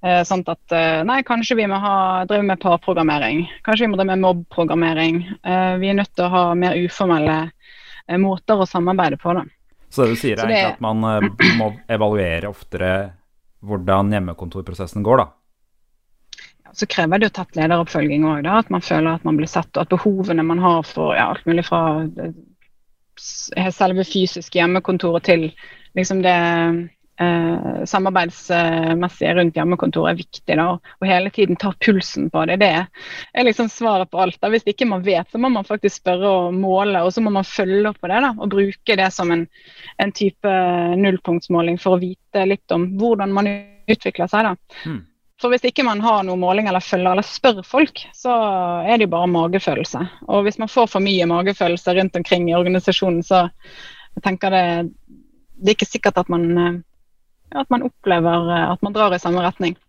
[SPEAKER 3] Eh, sånn at eh, nei, kanskje vi må ha, drive med parprogrammering. Kanskje vi må drive med mobbprogrammering. Eh, vi er nødt til å ha mer uformelle måter å samarbeide på. da.
[SPEAKER 2] Så det du sier, er
[SPEAKER 3] det-
[SPEAKER 2] at man må evaluere oftere hvordan hjemmekontorprosessen går, da.
[SPEAKER 3] Så krever det jo tett lederoppfølging òg. At man føler at man blir sett, og at behovene man har for ja, alt mulig fra eh, selve fysiske hjemmekontoret til liksom det eh, samarbeidsmessige rundt hjemmekontoret er viktig. da, Og hele tiden ta pulsen på det. Det er liksom svaret på alt. da. Hvis ikke man vet, så må man faktisk spørre og måle, og så må man følge opp på det. da, Og bruke det som en, en type nullpunktsmåling for å vite litt om hvordan man utvikler seg. da.
[SPEAKER 2] Mm.
[SPEAKER 3] For hvis ikke man har noen måling eller følger eller spør folk, så er det jo bare magefølelse. Og hvis man får for mye magefølelse rundt omkring i organisasjonen, så, jeg tenker det, det er ikke sikkert at man, eh, at man opplever eh, at man drar i samme retning.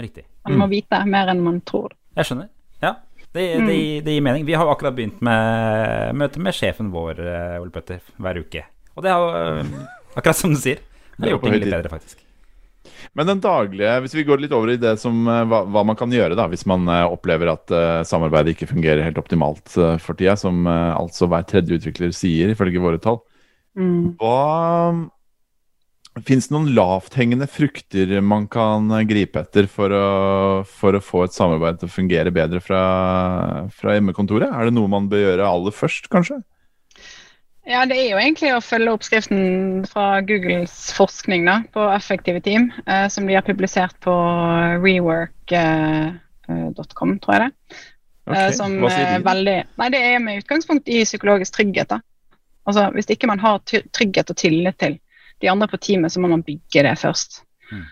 [SPEAKER 2] Riktig.
[SPEAKER 3] Man må vite mer enn man tror.
[SPEAKER 2] Jeg skjønner. Ja, det, det, det gir mening. Vi har akkurat begynt med møte med sjefen vår, eh, Ole Petter, hver uke. Og det er jo eh, akkurat som du sier. Det har gjort ting litt bedre, faktisk.
[SPEAKER 1] Men den daglige, hvis vi går litt over i det som eh, hva, hva man kan gjøre da, hvis man eh, opplever at uh, samarbeidet ikke fungerer helt optimalt uh, for tida, som uh, altså hver tredje utvikler sier, ifølge våre tall.
[SPEAKER 3] Mm.
[SPEAKER 1] Hva Fins det noen lavthengende frukter man kan gripe etter for å, for å få et samarbeid til å fungere bedre fra, fra hjemmekontoret? Er det noe man bør gjøre aller først, kanskje?
[SPEAKER 3] Ja, det er jo egentlig å følge oppskriften fra Googles forskning da, på effektive team, eh, som de har publisert på rework.com, tror jeg det.
[SPEAKER 1] Okay.
[SPEAKER 3] Eh, som
[SPEAKER 1] Hva sier
[SPEAKER 3] er
[SPEAKER 1] de?
[SPEAKER 3] veldig Nei, det er med utgangspunkt i psykologisk trygghet. da. Altså, Hvis ikke man har trygghet og tillit til de andre på teamet, så må man bygge det først.
[SPEAKER 2] Mm.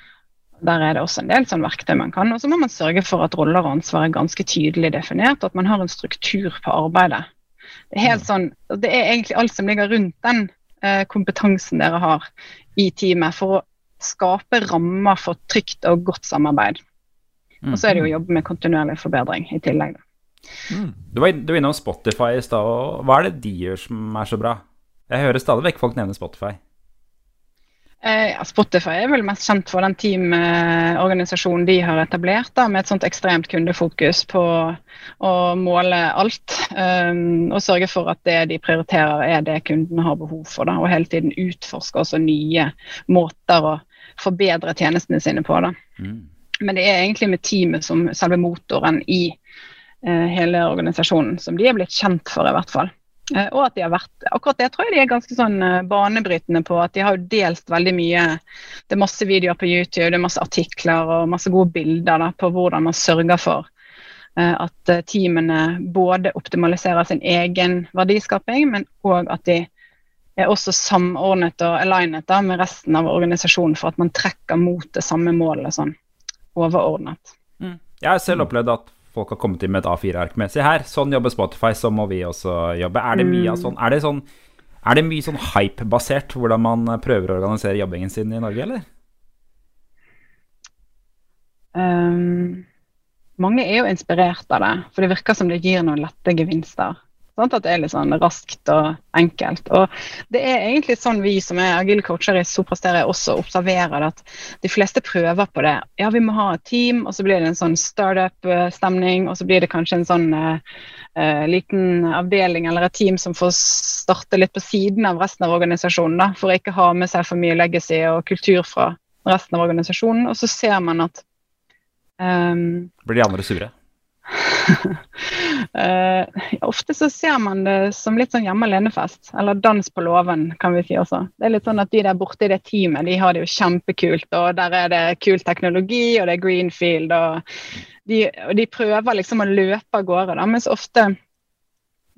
[SPEAKER 3] Der er det også en del sånn verktøy man kan. Og så må man sørge for at roller og ansvar er ganske tydelig definert, og at man har en struktur på arbeidet. Det er helt sånn, det er egentlig alt som ligger rundt den eh, kompetansen dere har i teamet, for å skape rammer for trygt og godt samarbeid.
[SPEAKER 2] Mm.
[SPEAKER 3] Og så er det jo å jobbe med kontinuerlig forbedring i tillegg. Mm.
[SPEAKER 2] Du var, du var innom Spotify i stad, hva er det de gjør som er så bra? Jeg hører stadig vekk folk nevne Spotify.
[SPEAKER 3] Eh, ja, Spotify er vel mest kjent for den teamorganisasjonen de har etablert, da, med et sånt ekstremt kundefokus på å måle alt. Um, og sørge for at det de prioriterer er det kundene har behov for. Da, og hele tiden utforske også nye måter å forbedre tjenestene sine på. Da.
[SPEAKER 2] Mm.
[SPEAKER 3] Men det er egentlig med teamet som selve motoren i uh, hele organisasjonen, som de er blitt kjent for, i hvert fall. Eh, og at de har vært Akkurat det tror jeg de er ganske sånn eh, banebrytende på. At de har jo delt veldig mye. Det er masse videoer på YouTube, det er masse artikler og masse gode bilder da, på hvordan man sørger for eh, at teamene både optimaliserer sin egen verdiskaping, men òg at de er også samordnet og alignet da, med resten av organisasjonen for at man trekker mot det samme målet sånn overordnet.
[SPEAKER 2] Mm. Jeg har selv opplevd at folk har kommet inn med et A4-ark med Se her, sånn jobber Spotify, så må vi også jobbe. Er det mye av sånn Er det, sånn, er det mye sånn hype-basert hvordan man prøver å organisere jobbingen sin i Norge, eller?
[SPEAKER 3] Um, mange er jo inspirert av det, for det virker som det gir noen lette gevinster. Sant? At det er litt sånn raskt og enkelt. Og det er egentlig sånn vi som er agile coacher i Soprasteret også observerer at de fleste prøver på det. Ja, vi må ha et team, og så blir det en sånn startup-stemning, og så blir det kanskje en sånn uh, uh, liten avdeling eller et team som får starte litt på siden av resten av organisasjonen, da, for å ikke ha med seg for mye legacy og kultur fra resten av organisasjonen. Og så ser man at um,
[SPEAKER 2] Blir de andre sure?
[SPEAKER 3] Eh, ja, ofte så ser man det som litt sånn hjemme alene-fest, eller dans på låven, kan vi si også. Det er litt sånn at de der borte i det teamet, de har det jo kjempekult, og der er det kul teknologi, og det er greenfield, og de, og de prøver liksom å løpe av gårde, da, mens ofte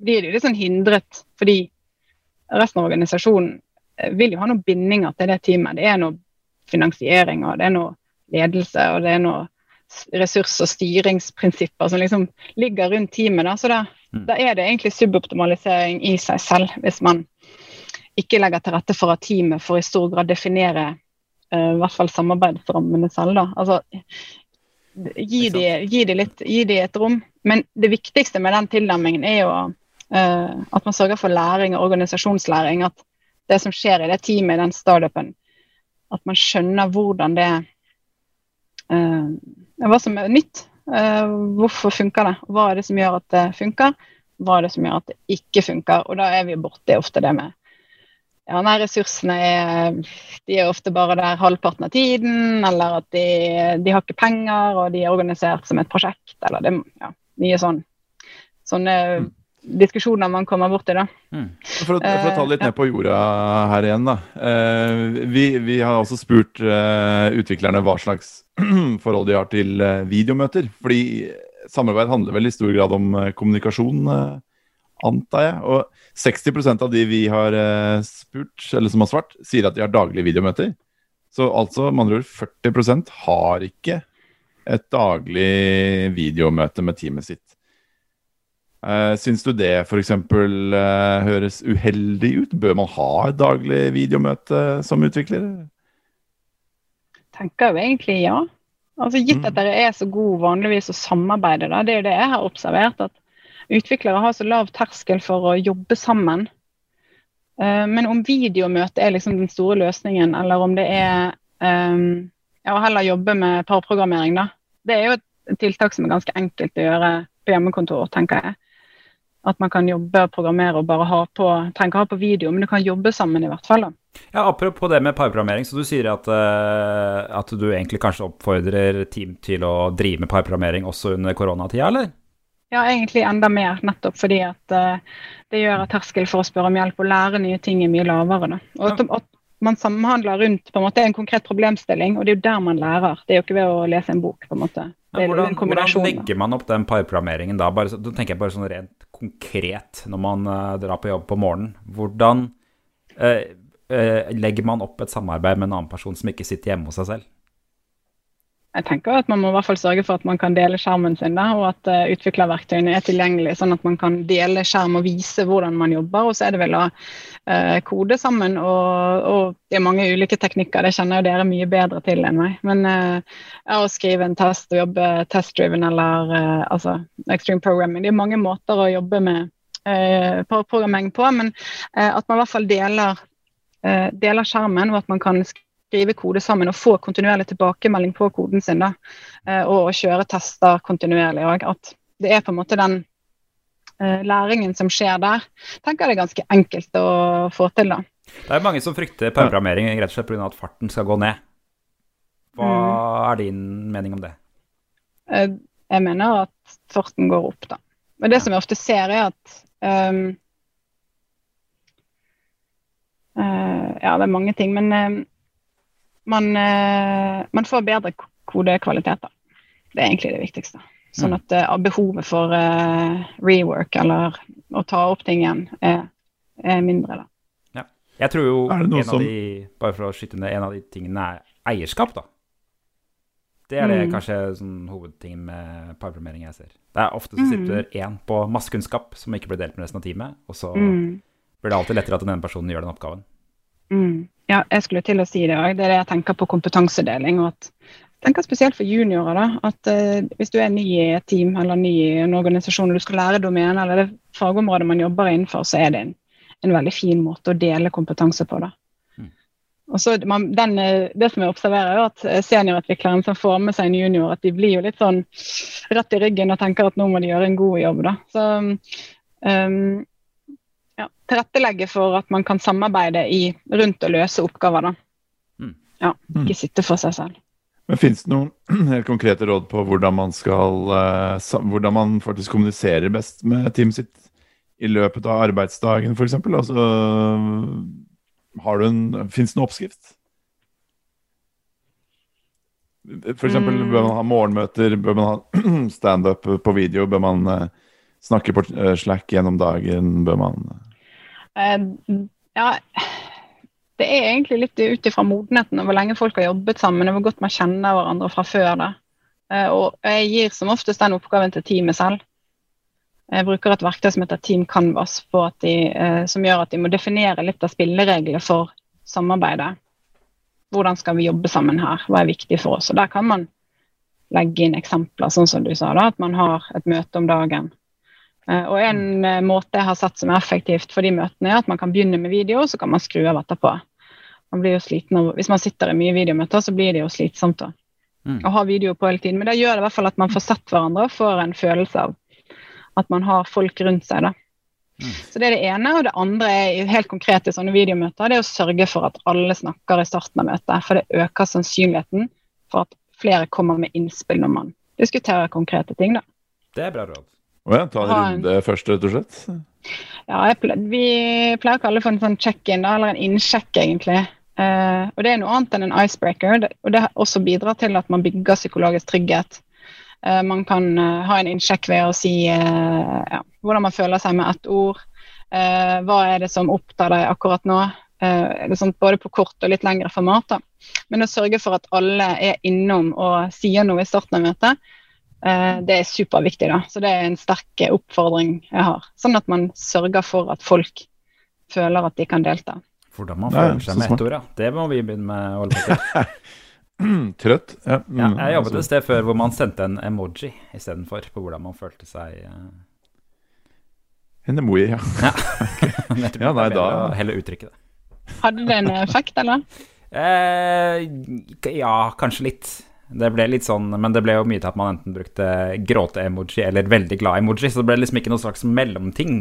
[SPEAKER 3] blir de litt sånn hindret, fordi resten av organisasjonen eh, vil jo ha noen bindinger til det teamet. Det er noe finansiering, og det er noe ledelse, og det er noe ressurs- og styringsprinsipper som liksom ligger rundt teamet. Da. Så da,
[SPEAKER 2] Mm.
[SPEAKER 3] da er det egentlig suboptimalisering i seg selv, hvis man ikke legger til rette for at teamet får i stor grad definere uh, i hvert fall samarbeidsrammene selv. Da. Altså, gi, de, gi, de litt, gi de et rom. Men det viktigste med den tilnærmingen er jo uh, at man sørger for læring og organisasjonslæring. At det som skjer i det teamet, i den startupen, at man skjønner hvordan det eh, hva som er nytt. eh, hvorfor funker det? Hva er det som gjør at det funker? Hva er det som gjør at det ikke funker? Og da er vi borti ofte det med ja, nei, ressursene er, de er ofte bare der halvparten av tiden, eller at de, de har ikke penger, og de er organisert som et prosjekt, eller det ja, mye sånn sånne diskusjoner man kommer borti, da.
[SPEAKER 2] Mm.
[SPEAKER 1] For å, for å ta det litt
[SPEAKER 3] uh,
[SPEAKER 1] ned på jorda her igjen, da. Uh, vi, vi har også spurt uh, utviklerne hva slags forhold de har til eh, videomøter. Fordi samarbeid handler vel i stor grad om eh, kommunikasjon, eh, antar jeg. Og 60% av de vi har eh, spurt, eller som har svart, sier at de har daglige videomøter. Så altså, med andre ord, 40% har ikke et daglig videomøte med teamet sitt. Uh, syns du det f.eks. Uh, høres uheldig ut? Bør man ha et daglig videomøte som utvikler?
[SPEAKER 3] Tenker jo egentlig ja. Altså Gitt at mm. dere er så gode vanligvis å samarbeide, da, det er jo det jeg har observert. At utviklere har så lav terskel for å jobbe sammen. Uh, men om videomøte er liksom den store løsningen, eller om det er um, ja, heller jobbe med parprogrammering, da. Det er jo et tiltak som er ganske enkelt å gjøre på hjemmekontor, tenker jeg. At man kan jobbe og programmere og bare ha på trenger ikke ha på video, men du kan jobbe sammen i hvert fall. da.
[SPEAKER 2] Ja, Apropos det med parprogrammering, så du sier at, uh, at du egentlig kanskje oppfordrer team til å drive med parprogrammering også under koronatida, eller?
[SPEAKER 3] Ja, egentlig enda mer, nettopp fordi at uh, det gjør at terskelen for å spørre om hjelp og lære nye ting er mye lavere. da. Og at, man samhandler rundt på en måte en konkret problemstilling, og det er jo der man lærer. Det er jo ikke ved å lese en bok, på en måte.
[SPEAKER 2] Ja, hvordan, hvordan, legger man opp den parprogrammeringen da? Bare, da tenker jeg bare sånn rent konkret når man uh, drar på jobb på morgenen. Hvordan uh, uh, legger man opp et samarbeid med en annen person som ikke sitter hjemme hos seg selv?
[SPEAKER 3] Jeg tenker at man må i hvert fall sørge for at man kan dele skjermen sin, da, og at uh, utviklerverktøyene er tilgjengelige, sånn at man kan dele skjerm og vise hvordan man jobber. Og så er det vel å uh, kode sammen, og, og, det er mange ulike teknikker, det kjenner jo dere mye bedre til enn meg. Men uh, å skrive en test og jobbe test-driven eller altså extreme programming, det er mange måter å jobbe med programmering på, men at man i hvert fall deler, deler skjermen, og at man kan skrive skrive kode sammen og få kontinuerlig tilbakemelding på koden sin. da, Og Og kjøre tester kontinuerlig òg. At det er på en måte den uh, læringen som skjer der, tenker jeg det er ganske enkelt å få til. da.
[SPEAKER 2] Det er mange som frykter programmering rett og slett pga. at farten skal gå ned. Hva mm. er din mening om det?
[SPEAKER 3] Uh, jeg mener at farten går opp, da. Men det ja. som jeg ofte ser, er at um, uh, Ja, det er mange ting, men um, man, eh, man får bedre kodekvaliteter. Det er egentlig det viktigste. Sånn mm. at uh, behovet for uh, rework eller å ta opp ting igjen er, er mindre. da.
[SPEAKER 2] Ja. Jeg tror jo en av som... de bare for å skyte ned, en av de tingene er eierskap, da. Det er det mm. kanskje sånn, hovedtingen med parprogrammering jeg ser. Det er ofte så mm. sitter én på masse kunnskap som ikke blir delt med resten av teamet, og så mm. blir det alltid lettere at den ene personen gjør den oppgaven.
[SPEAKER 3] Ja, jeg skulle til å si det òg. Det er det jeg tenker på kompetansedeling. og at tenker Spesielt for juniorer. da, at uh, Hvis du er ny i et team eller ny i en organisasjon og du skal lære domenet eller det fagområdet man jobber innenfor, så er det en, en veldig fin måte å dele kompetanse på. da. Mm. Og så man, den, eh, Det som jeg observerer, er at eh, seniorutvikleren som får med seg en junior, at de blir jo litt sånn rett i ryggen og tenker at nå må de gjøre en god jobb. da. Så um, ja, tilrettelegge for at man kan samarbeide i, rundt å løse oppgaver. da. Mm. Ja, mm. Ikke sitte for seg selv.
[SPEAKER 1] Men Fins det noen helt konkrete råd på hvordan man skal uh, hvordan man faktisk kommuniserer best med teamet sitt i løpet av arbeidsdagen, f.eks.? Altså, har Fins det noen oppskrift? F.eks. Mm. bør man ha morgenmøter, bør man ha standup på video, bør man uh, snakke på uh, Slack gjennom dagen, bør man
[SPEAKER 3] Eh, ja, det er egentlig litt ut ifra modenheten og hvor lenge folk har jobbet sammen, og hvor godt man kjenner hverandre fra før. da. Eh, og jeg gir som oftest den oppgaven til teamet selv. Jeg bruker et verktøy som heter Team Canvas, de, eh, som gjør at de må definere litt av spillereglene for samarbeidet. Hvordan skal vi jobbe sammen her, hva er viktig for oss? Og Der kan man legge inn eksempler, sånn som du sa, da, at man har et møte om dagen og En eh, måte jeg har sett som er effektivt for de møtene, er at man kan begynne med video, og så kan man skru av etterpå. Man blir jo sliten av, Hvis man sitter i mye videomøter, så blir det jo slitsomt å, mm. å ha video på hele tiden. Men det gjør det i hvert fall at man får sett hverandre og får en følelse av at man har folk rundt seg. da. Mm. Så Det er det ene. Og det andre er helt konkret i sånne videomøter, det er å sørge for at alle snakker i starten av møtet. For det øker sannsynligheten for at flere kommer med innspill når man diskuterer konkrete ting. da.
[SPEAKER 2] Det er bra råd.
[SPEAKER 1] Å ja, ta en runde først, rett og slett?
[SPEAKER 3] Ja, ple vi pleier å kalle det for en sånn check-in, eller en innsjekk, egentlig. Uh, og det er noe annet enn en icebreaker, og det også bidrar til at man bygger psykologisk trygghet. Uh, man kan uh, ha en innsjekk ved å si ja, hvordan man føler seg med ett ord. hva er det som opptar deg akkurat nå? Sånt, både på kort og litt lengre format. Da. Men å sørge for at alle er innom og sier noe i starten av møtet, det er superviktig, da. Så det er en sterk oppfordring jeg har. Sånn at man sørger for at folk føler at de kan delta.
[SPEAKER 2] Hvordan man føler seg med ett ord, ja. Det må vi begynne med. å holde.
[SPEAKER 1] Trøtt? Ja, mm,
[SPEAKER 2] Ja, jeg jobbet
[SPEAKER 1] altså,
[SPEAKER 2] et sted før hvor man sendte en emoji istedenfor, på hvordan man følte seg. Uh...
[SPEAKER 1] En emoji, ja. ja.
[SPEAKER 2] Ja,
[SPEAKER 1] nei, da-
[SPEAKER 2] heller uttrykke det.
[SPEAKER 3] Hadde det en effekt, eller?
[SPEAKER 2] Eh, ja, kanskje litt. Det ble litt sånn, men det ble jo mye til at man enten brukte gråte-emoji eller veldig glad-emoji, så det ble liksom ikke noe slags mellomting.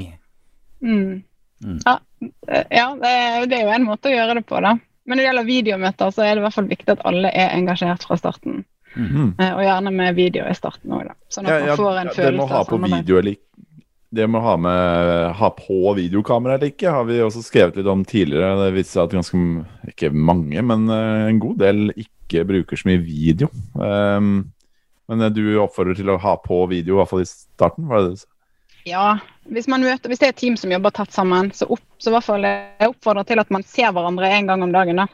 [SPEAKER 3] Mm.
[SPEAKER 2] Mm.
[SPEAKER 3] Ja, eh, ja det, det er jo en måte å gjøre det på, da. Men når det gjelder videomøter, så er det i hvert fall viktig at alle er engasjert fra starten.
[SPEAKER 1] Mm.
[SPEAKER 3] -hmm. Og gjerne med video i starten òg, da. Sånn at
[SPEAKER 1] Ja, ja,
[SPEAKER 3] man får en
[SPEAKER 1] ja,
[SPEAKER 3] følelse av
[SPEAKER 1] på
[SPEAKER 3] samarbeid.
[SPEAKER 1] video eller Det med å ha, med, ha på videokamera eller ikke, har vi også skrevet litt om tidligere. Det viser seg at ganske Ikke mange, men eh, en god del ikke bruker så mye video. Um, men eh, du oppfordrer til å ha på video, i hvert fall i starten? Var det det? du sa?
[SPEAKER 3] Ja, hvis, man møter, hvis det er et team som jobber tett sammen, så, opp, så hvert fall jeg oppfordrer til at man ser hverandre en gang om dagen. da.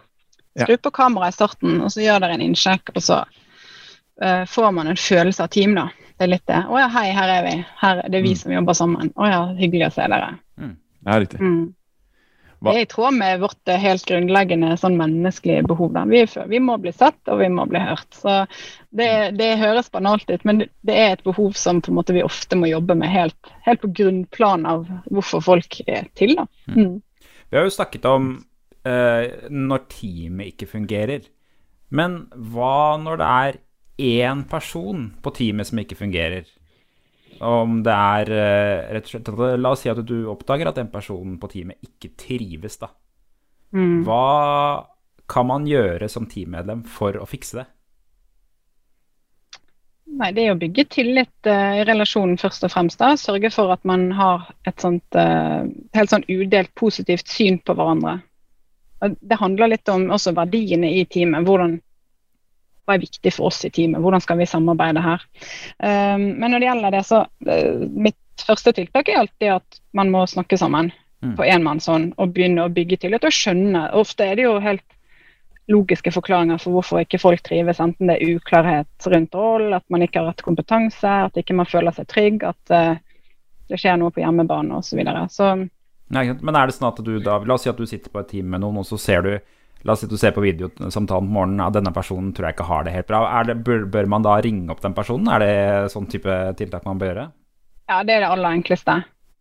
[SPEAKER 1] Ja.
[SPEAKER 3] Skru på kameraet i starten, og så gjør dere en innsjekk, og så uh, får man en følelse av team. da. Det er litt det. 'Å ja, hei, her er vi. Her, det er vi
[SPEAKER 1] Mm.
[SPEAKER 3] som jobber sammen. Å ja, hyggelig å se dere'.
[SPEAKER 1] Ja, riktig.
[SPEAKER 3] Mm.
[SPEAKER 1] Hva-
[SPEAKER 3] Det er i tråd med vårt eh, helt grunnleggende sånn menneskelige behov. Vi, vi må bli sett, og vi må bli hørt. Så det, det høres banalt ut, men det- er et behov som vi ofte må jobbe med helt, helt på grunnplan av hvorfor folk er til. Da. Mm.
[SPEAKER 2] Vi har jo snakket om eh, når teamet ikke fungerer. Men hva når det er én person på teamet som ikke fungerer? Om det er eh, rett og slett La oss si at du oppdager at den personen på teamet ikke trives, da.
[SPEAKER 3] Mm.
[SPEAKER 2] Hva kan man gjøre som teammedlem for å fikse det?
[SPEAKER 3] Nei, det er å bygge tillit uh, i relasjonen først og fremst. da. Sørge for at man har et sånt uh, helt sånn udelt positivt syn på hverandre. Og Det handler litt om også verdiene i teamet. Hvordan, hva er viktig for oss i teamet? Hvordan skal vi samarbeide her? Um, men når det gjelder det, så eh, Mitt første tiltak er alltid at man må snakke sammen
[SPEAKER 2] Mm.
[SPEAKER 3] på enmannshånd og begynne å bygge tillit og skjønne. Ofte er det jo helt logiske forklaringer for hvorfor ikke folk trives, enten det er uklarhet rundt roll, at man ikke har rett kompetanse, at ikke man føler seg trygg, at eh, det skjer noe på hjemmebane osv. Så, videre. så
[SPEAKER 2] Nei. Men er det sånn at du da La oss si at du sitter på et team med noen, og så ser du La oss si du ser på videosamtalen på morgenen at denne personen tror jeg ikke har det helt bra. Det, bør, bør man da ringe opp den personen? Er det sånn type tiltak man bør gjøre?
[SPEAKER 3] ja, det er det aller enkleste.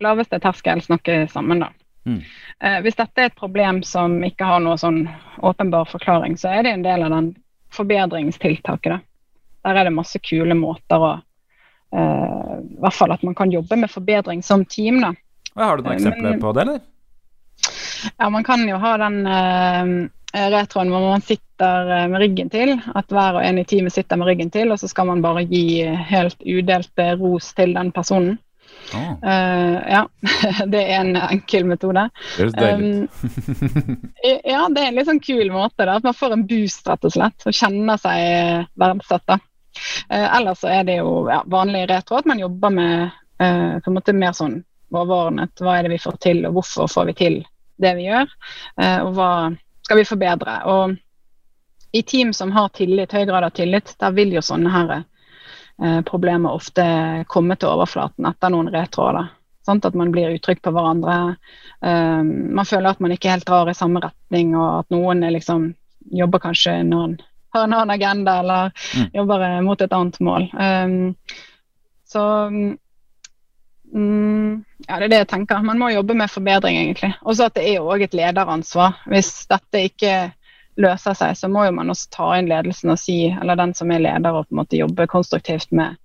[SPEAKER 3] Laveste terskel, snakke sammen, da.
[SPEAKER 2] Mm.
[SPEAKER 3] Eh, hvis dette er et problem som ikke har noe sånn åpenbar forklaring, så er det en del av den forbedringstiltaket. da. Der er det masse kule måter å eh, I hvert fall at man kan jobbe med forbedring som team. da.
[SPEAKER 2] Har du noen
[SPEAKER 3] Eh,
[SPEAKER 2] eksempler
[SPEAKER 3] men-
[SPEAKER 2] på det, eller?
[SPEAKER 3] Ja, man kan jo ha den eh, retroen hvor man sitter eh, med ryggen til. At hver og en i teamet sitter med ryggen til, og så skal man bare gi helt udelt eh, ros til den personen.
[SPEAKER 2] Å.
[SPEAKER 3] Uh, ja, det er en enkel metode.
[SPEAKER 1] Det høres deilig ut.
[SPEAKER 3] Um, ja, det er en litt sånn kul måte. Da, at man får en boost, rett og slett, og kjenner seg eh, verdsatt. da. Eh, ellers så er det jo ja, vanlig retro at man jobber med uh, på en måte mer sånn overordnet. Hva er det vi får til, og hvorfor får vi til det vi gjør? Eh, og hva skal vi forbedre? Og i team som har tillit, høy grad av tillit, der vil jo sånne her eh, problemer ofte komme til overflaten etter noen retråder. Sånn At man blir utrygg på hverandre. Um, man føler at man ikke helt drar i samme retning, og at noen liksom, jobber kanskje noen, har en annen agenda eller
[SPEAKER 2] Mm.
[SPEAKER 3] jobber eh, mot et annet mål. Um, så mm, ja, det er det jeg tenker. Man må jobbe med forbedring, egentlig. Og så at det er jo òg et lederansvar. Hvis dette ikke løser seg, så må jo man også ta inn ledelsen og si, eller den som er leder, og på en måte jobbe konstruktivt med,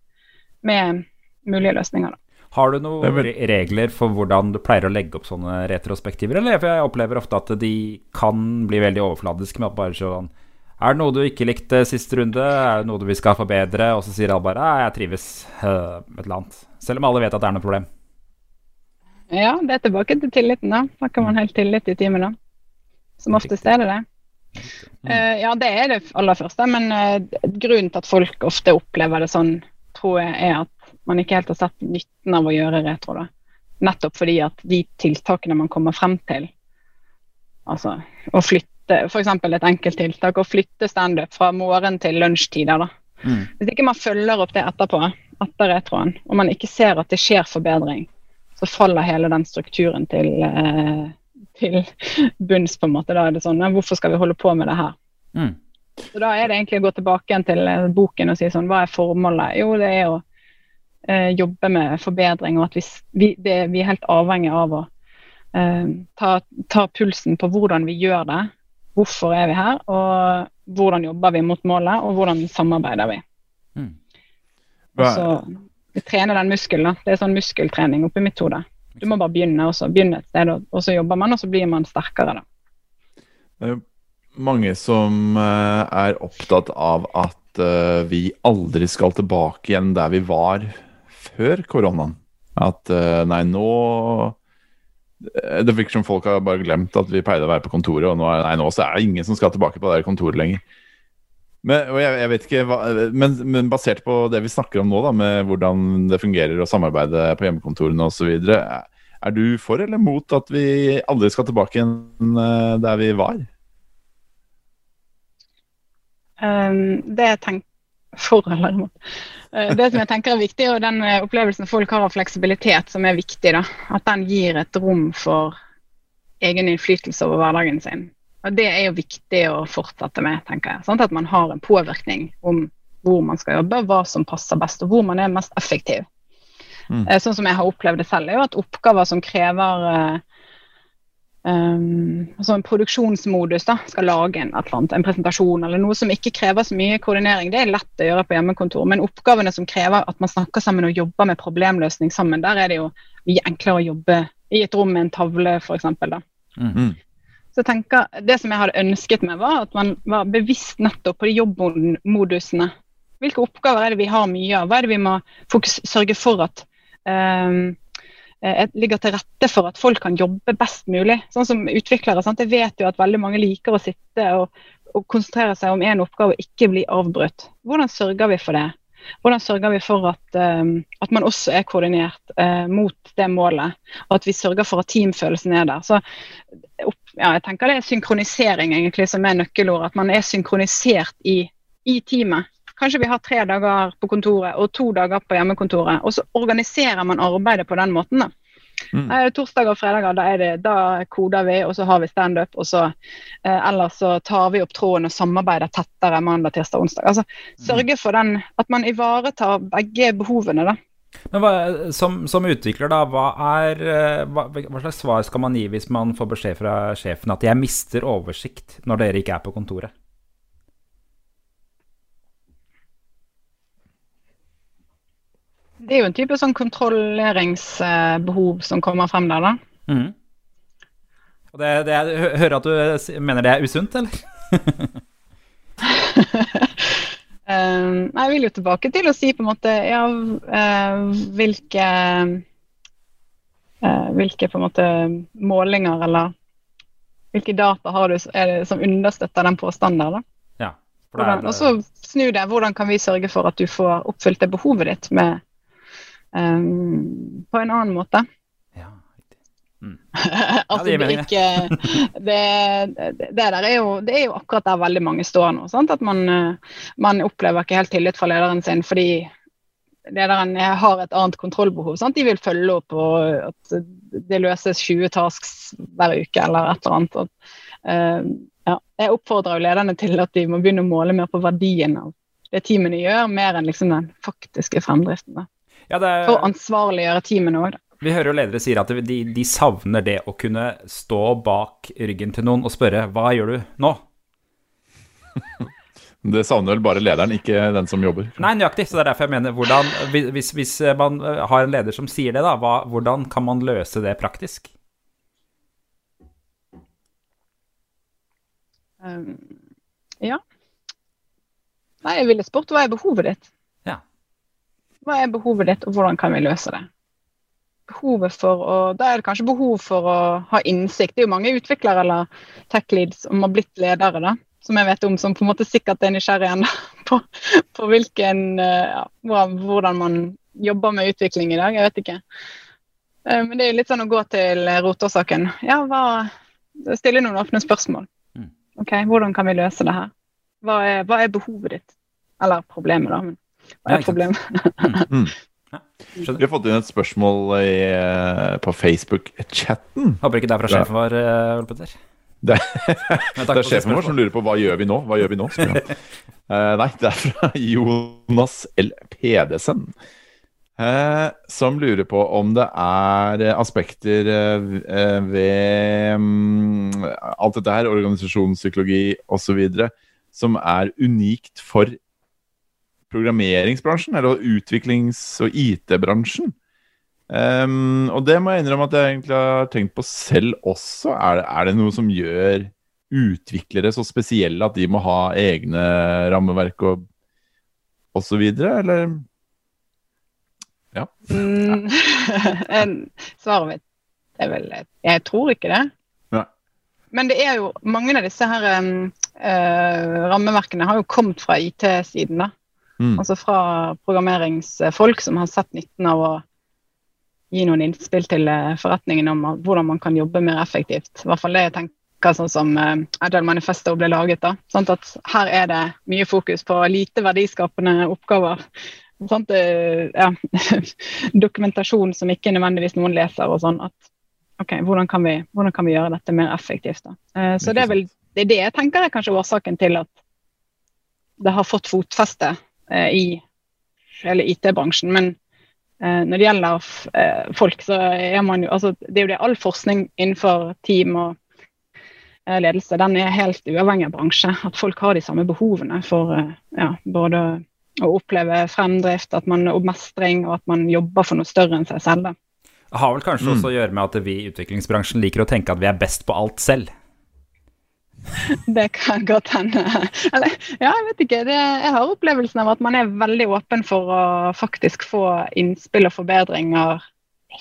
[SPEAKER 3] med mulige løsninger. Da.
[SPEAKER 2] Har du noen
[SPEAKER 1] er vel-
[SPEAKER 2] regler for hvordan du pleier å legge opp sånne retrospektiver? Eller? For jeg opplever ofte at de kan bli veldig overfladiske med at bare sånn Er det noe du ikke likte siste runde? Er det noe du vil skal forbedre? Og så sier alle bare ja, jeg trives øh, et eller annet. Selv om alle vet at det er noe problem.
[SPEAKER 3] Ja, det er tilbake til tilliten, da. Da kan man helt tillit i teamet, da. Som oftest er det det. Uh, ja, det er det aller første, men uh, grunnen til at folk ofte opplever det sånn, tror jeg er at man ikke helt har sett nytten av å gjøre retro. da. Nettopp fordi at de tiltakene man kommer frem til, altså å flytte f.eks. et enkelt tiltak, å flytte standup fra morgen til lunsjtider, da.
[SPEAKER 2] Mm.
[SPEAKER 3] Hvis ikke man følger opp det etterpå, etter retroen, og man ikke ser at det skjer forbedring, så faller hele den strukturen til, eh, til bunns, på en måte. Da er det sånn Hvorfor skal vi holde på med det her?
[SPEAKER 2] Mm.
[SPEAKER 3] Så da er det egentlig å gå tilbake igjen til eh, boken og si sånn Hva er formålet? Jo, det er å eh, jobbe med forbedring, og at vi, vi, det, vi er helt avhengig av å eh, ta, ta, pulsen på hvordan vi gjør det. Hvorfor er vi her, og hvordan jobber vi mot målet, og hvordan samarbeider vi. Så, vi trener den muskelen. Det er sånn muskeltrening oppi mitt hode. Du må bare begynne, også. begynne et sted, og så jobber man, og så blir man sterkere. da.
[SPEAKER 1] Det er mange som uh, er opptatt av at uh, vi aldri skal tilbake igjen der vi var før koronaen. At uh, nei, nå Det virker som folk har bare glemt at vi pleide å være på kontoret, og nå nei, nå så er det ingen som skal tilbake på det kontoret lenger. Men, jeg, jeg, vet ikke, hva, men, men, basert på det vi snakker om nå, da, med hvordan det fungerer å samarbeide på hjemmekontorene osv., er, du for eller mot at vi aldri skal tilbake igjen der vi var?
[SPEAKER 3] Um, det jeg tenker for eller imot. Uh, det som jeg tenker er viktig, og den uh, opplevelsen folk har av fleksibilitet, som er viktig. da, At den gir et rom for egen innflytelse over hverdagen sin. Og Det er jo viktig å fortsette med, tenker jeg. Sånn At man har en påvirkning om hvor man skal jobbe, hva som passer best, og hvor man er mest effektiv. Mm. Uh, sånn som jeg har opplevd det selv, er jo at oppgaver som krever um, altså en produksjonsmodus da, skal lage en, annet, en, presentasjon eller noe som ikke krever så mye koordinering. Det er lett å gjøre på hjemmekontor. Men oppgavene som krever at man snakker sammen og jobber med problemløsning sammen, der er det jo mye enklere å jobbe i et rom med en tavle, f.eks. Mm. Så jeg tenker, Det som jeg hadde ønsket meg, var at man var bevisst nettopp på de jobbmodusene. Hvilke oppgaver er det vi har mye av? Hva er det vi må fokus, sørge for at um, ligger til rette for at folk kan jobbe best mulig. Sånn som utviklere. Sant? Jeg vet jo at veldig mange liker å sitte og, og konsentrere seg om én oppgave og ikke bli avbrutt. Hvordan sørger vi for det? Hvordan sørger vi for at, um, at man også er koordinert uh, mot det målet, og at vi sørger for at teamfølelsen er der. Så opp, ja, jeg tenker Det er synkronisering egentlig som er nøkkelord. At man er synkronisert i, i teamet. Kanskje vi har tre dager på kontoret og to dager på hjemmekontoret. Og så organiserer man arbeidet på den måten. da. Mm. Torsdag og fredager da, det, da, koder vi, og så har vi standup. Eh, ellers så tar vi opp tråden og samarbeider tettere mandag, tirsdag, onsdag. Altså mm. Sørge for den, at man ivaretar begge behovene, da.
[SPEAKER 2] Men hva, som, som, utvikler, da, hva, er, eh, hva, hva, slags svar skal man gi hvis man får beskjed fra sjefen at 'jeg mister oversikt' når dere ikke er på kontoret?
[SPEAKER 3] Det er jo en type sånn kontrolleringsbehov som kommer frem der, da. Mm.
[SPEAKER 2] Og det, det jeg hører at du mener det er usunt, eller?
[SPEAKER 3] um, jeg vil jo tilbake til å si på en måte ja, uh, hvilke uh, Hvilke på en måte målinger eller hvilke data har du som understøtter den påstanden da?
[SPEAKER 2] Ja,
[SPEAKER 3] og så snu det. Hvordan kan vi sørge for at du får oppfylt det behovet ditt med um, på en annen måte. Mm. altså, ja, det, ikke, det, det, der er jo, det er jo akkurat der veldig mange står nå. Sant? At man, eh, man, opplever ikke helt tillit fra lederen sin fordi lederen har et annet kontrollbehov. Sant? De vil følge opp og at det løses 20 tasks hver uke eller et eller annet. At, uh, ja. Jeg oppfordrer jo lederne til at de må begynne å måle mer på verdien av det teamene gjør, mer enn liksom den faktiske fremdriften. Da. Ja, For å ansvarliggjøre teamene òg,
[SPEAKER 2] Vi hører jo ledere sier at de, de, savner det å kunne stå bak ryggen til noen og spørre hva gjør du nå?
[SPEAKER 1] Det savner vel bare lederen, ikke den som jobber.
[SPEAKER 2] Nei, nøyaktig. Så det er derfor jeg mener hvordan, hvis, hvis, man har en leder som sier det, da, hva, hvordan kan man løse det praktisk?
[SPEAKER 3] Um, ja. Nei, jeg ville spurt hva er behovet ditt? Ja. Hva er behovet ditt, og hvordan kan vi løse det? Behovet for å, Da er det kanskje behov for å ha innsikt. Det er jo mange utviklere eller tech-leads som har blitt ledere, da, som jeg vet om, som på en måte sikkert er nysgjerrig igjen på, på hvilken, eh, ja, hvordan man jobber med utvikling i dag. Jeg vet ikke. Eh, men det er jo litt sånn å gå til rotårsaken. Ja, hva, stille noen åpne spørsmål. Mm. Ok, Hvordan kan vi løse det her? Hva er, hva er behovet ditt? Eller problemet, da. Men hva er et
[SPEAKER 1] Mm. Vi har fått inn et spørsmål i, eh, på Facebook-chatten.
[SPEAKER 2] Håper ikke det er fra sjefen vår, eh, Ole Petter.
[SPEAKER 1] Det, det er sjefen vår som lurer på hva gjør vi nå? Hva gjør vi nå? uh. Nei, det er fra Jonas L. Pedersen. Uh, som lurer på om det er aspekter eh, ved um, alt dette her, organisasjonspsykologi osv., som er unikt for programmeringsbransjen, eller utviklings- og IT-bransjen. Um, og det må jeg innrømme at jeg egentlig har tenkt på selv også. Er det, er det noe som gjør utviklere så spesielle at de må ha egne rammeverk og, videre, eller?
[SPEAKER 3] Mm, en- Svaret mitt er vel Jeg tror ikke det.
[SPEAKER 1] Nei.
[SPEAKER 3] Men det er jo mange av disse her um, uh, rammeverkene har jo kommet fra IT-siden. da.
[SPEAKER 1] Mm.
[SPEAKER 3] Altså fra programmeringsfolk som har sett nytten av å gi noen innspill til eh, forretningen om hvordan man kan jobbe mer effektivt. I hvert fall det jeg tenker sånn som uh, Agile Manifesto ble laget. da. Sånn at her er det mye fokus på lite verdiskapende oppgaver. Sånn at, eh, ja, dokumentasjon som ikke nødvendigvis noen leser. og sånn at ok, Hvordan kan vi, hvordan kan vi gjøre dette mer effektivt? da? Eh, så det er vel det, er det jeg tenker er kanskje årsaken til at det har fått fotfeste eh, i hele IT-bransjen. Men eh, når det gjelder f- eh, folk, så er man jo altså, Det er jo det all forskning innenfor team og eh, ledelse, den er helt uavhengig av bransje. At folk har de samme behovene for eh, ja, både å oppleve fremdrift, at man og mestring, og at man jobber for noe større enn seg selv.
[SPEAKER 2] Det har vel kanskje
[SPEAKER 1] Mm.
[SPEAKER 2] også å gjøre med at vi i utviklingsbransjen liker å tenke at vi er best på alt selv.
[SPEAKER 3] Det kan godt hende. Eller, ja, jeg vet ikke. Det, jeg har opplevelsen av at man er veldig åpen for å faktisk få innspill og forbedringer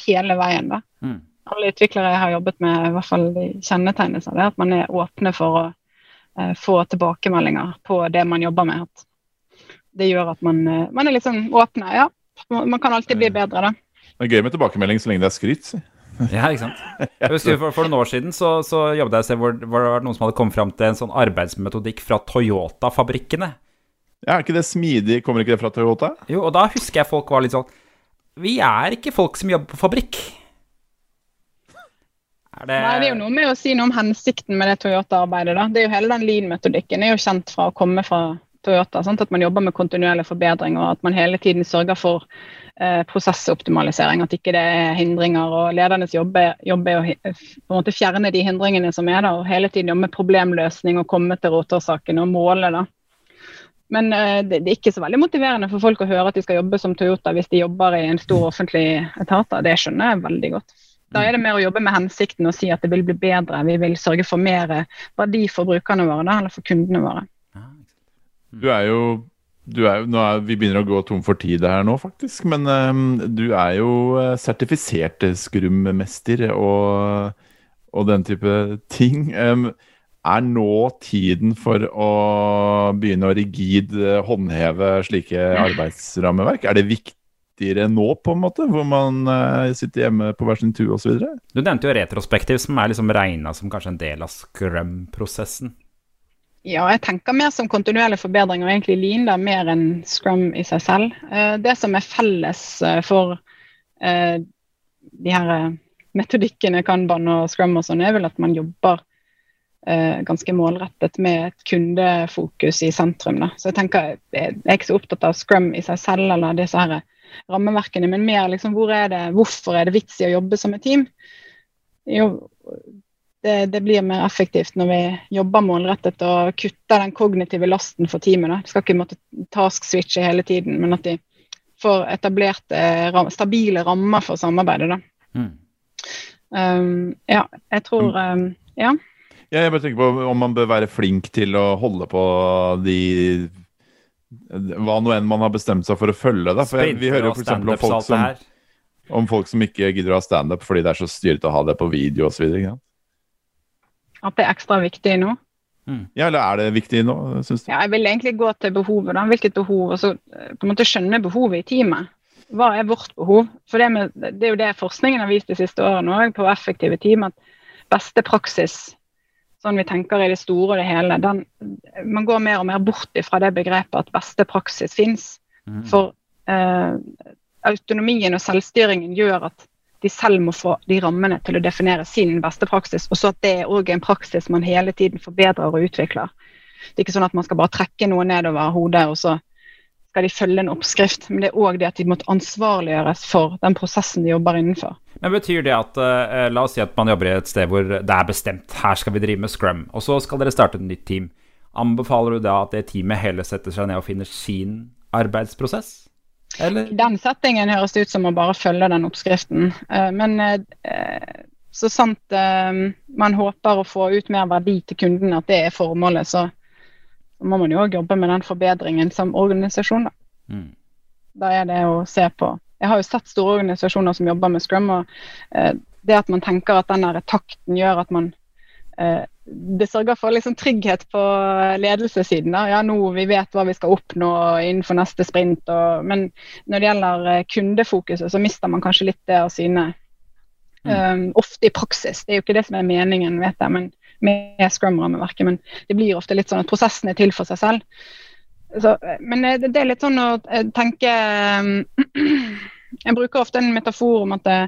[SPEAKER 3] hele veien. da.
[SPEAKER 2] Mm.
[SPEAKER 3] Alle utviklere jeg har jobbet med, i hvert fall kjennetegnes av det, at man er åpne for å eh, få tilbakemeldinger på det man jobber med. At det gjør at man, eh, man er sånn åpne. Ja, man kan alltid bli bedre, da.
[SPEAKER 1] Det er gøy med tilbakemelding så lenge det er skryt. si.
[SPEAKER 2] Ja, ikke sant? Jeg husker For, for noen år siden så, så jobbet jeg et sted hvor, det var noen som hadde kommet fram til en sånn arbeidsmetodikk fra Toyota-fabrikkene.
[SPEAKER 1] Ja, er ikke det smidig? Kommer ikke det fra Toyota?
[SPEAKER 2] Jo, og da husker jeg folk var litt sånn Vi er ikke folk som jobber på fabrikk. Er det
[SPEAKER 3] Nei, det er jo noe med å si noe om hensikten med det Toyota-arbeidet. da. Det er jo Hele den lean-metodikken er jo kjent fra å komme fra Toyota. Sant? At man jobber med kontinuerlig forbedring, og at man hele tiden sørger for eh, prosessoptimalisering. At ikke det er hindringer. og Ledernes jobb er, å på en måte fjerne de hindringene som er der, og hele tiden jobbe med problemløsning og komme til rotårsaken og måle. da. Men eh, det, det er ikke så veldig motiverende for folk å høre at de skal jobbe som Toyota hvis de jobber i en stor offentlig etat. Det skjønner jeg veldig godt. Da er det mer å jobbe med hensikten og si at det vil bli bedre. Vi vil sørge for mer verdi for brukerne våre, da, eller for kundene våre.
[SPEAKER 1] Du er jo, er er, Vi begynner å gå tom for tid her nå, faktisk. Men um, du er jo eh, sertifisert skrummester og, og den type ting. Um, er nå tiden for å begynne å rigid eh, håndheve slike arbeidsrammeverk? Er det viktigere nå, på en måte, hvor man uh, sitter hjemme på hver sin tue osv.?
[SPEAKER 2] Du nevnte jo retrospektiv, som er liksom regna som kanskje en del av scrum-prosessen.
[SPEAKER 3] Ja, jeg tenker mer som kontinuerlig forbedring og egentlig lean, da, mer enn scrum i seg selv. Eh, det som er felles eh, for eh, de her metodikkene Kanban og scrum og sånn, er vel at man jobber ganske målrettet med et kundefokus i sentrum. Da. Så jeg tenker, jeg er ikke så opptatt av scrum i seg selv eller disse her rammeverkene, men mer liksom hvor er det, hvorfor er det vits i å jobbe som et team? Jo, det, det blir mer effektivt når vi jobber målrettet og kutter den kognitive lasten for teamet. Da. De skal ikke måtte task-switche hele tiden, men at de får etablerte, ram- stabile rammer for samarbeidet. Da.
[SPEAKER 2] Mm.
[SPEAKER 3] Um, ja, jeg tror um, Ja.
[SPEAKER 1] Ja, jeg bare tenker på om man bør være flink til å holde på de Hva nå enn man har bestemt seg for å følge. Da. For jeg, vi hører jo f.eks. om folk som, om folk som ikke gidder å ha standup fordi det er så styrete å ha det på video osv.
[SPEAKER 3] At det er ekstra viktig nå.
[SPEAKER 1] ja, eller er det viktig nå, syns du?
[SPEAKER 3] Ja, jeg vil egentlig gå til behovet. da, Hvilket behov? Og så eh, på en måte skjønne behovet i teamet. Hva er vårt behov? For det, med, det er jo det forskningen har vist de siste årene òg, på effektive team, at beste praksis, sånn vi tenker i det store og det hele, den, man går mer og mer bort ifra det begrepet at beste praksis fins. For eh, autonomien og selvstyringen gjør at de selv må få de rammene til å definere sin beste praksis, og så at det òg er en praksis man hele tiden forbedrer og utvikler. Det er ikke sånn at man skal bare trekke noe nedover hodet, og så skal de følge en oppskrift. Men det er òg det at de måtte ansvarliggjøres for den prosessen de jobber innenfor.
[SPEAKER 2] Men Betyr det at uh, La oss si at man jobber i et sted hvor det er bestemt her skal vi drive med scrum, og så skal dere starte et nytt team. Anbefaler du da at det teamet heller setter seg ned og finner sin arbeidsprosess?
[SPEAKER 3] Eller? I den settingen høres det ut som å bare følge den oppskriften. Uh, men uh, så sant man håper å få ut mer verdi til kunden, at det er formålet, så må man jo òg jobbe med den forbedringen som organisasjon. Da. Mm. da er det å se på Jeg har jo sett store organisasjoner som jobber med Scrum, og eh, det at man tenker at den takten gjør at man eh, det sørger for liksom trygghet på ledelsessiden. Da. Ja, nå vi vet hva vi skal oppnå innenfor neste sprint. Og, men når det gjelder eh, kundefokuset, så mister man kanskje litt det av syne. Mm. Um, ofte i praksis. Det er jo ikke det som er meningen, vet jeg. Men med Scrum-rammeverket, men det blir ofte litt sånn at prosessen er til for seg selv. Så, men det, det, er litt sånn å eh, tenke Jeg bruker ofte en metafor om at det,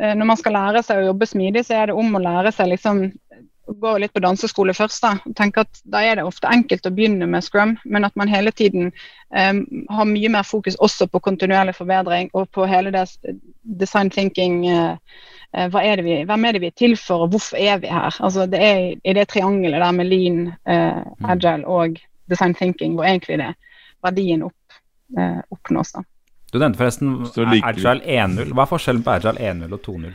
[SPEAKER 3] eh, når man skal lære seg å jobbe smidig, så er det om å lære seg liksom gå litt på danseskole først. Da tenke at da er det ofte enkelt å begynne med scrum, men at man hele tiden um, har mye mer fokus også på kontinuerlig forbedring og på hele det design thinking uh, Eh, er vi, hvem er det vi er til for, og hvorfor er vi her? Altså, det er i det triangelet der med lean, uh, agile og design thinking hvor egentlig det verdien opp, uh, oppnås. da.
[SPEAKER 2] Du nevnte forresten Agile 1.0. Hva er forskjellen på Agile 1.0 og 2.0?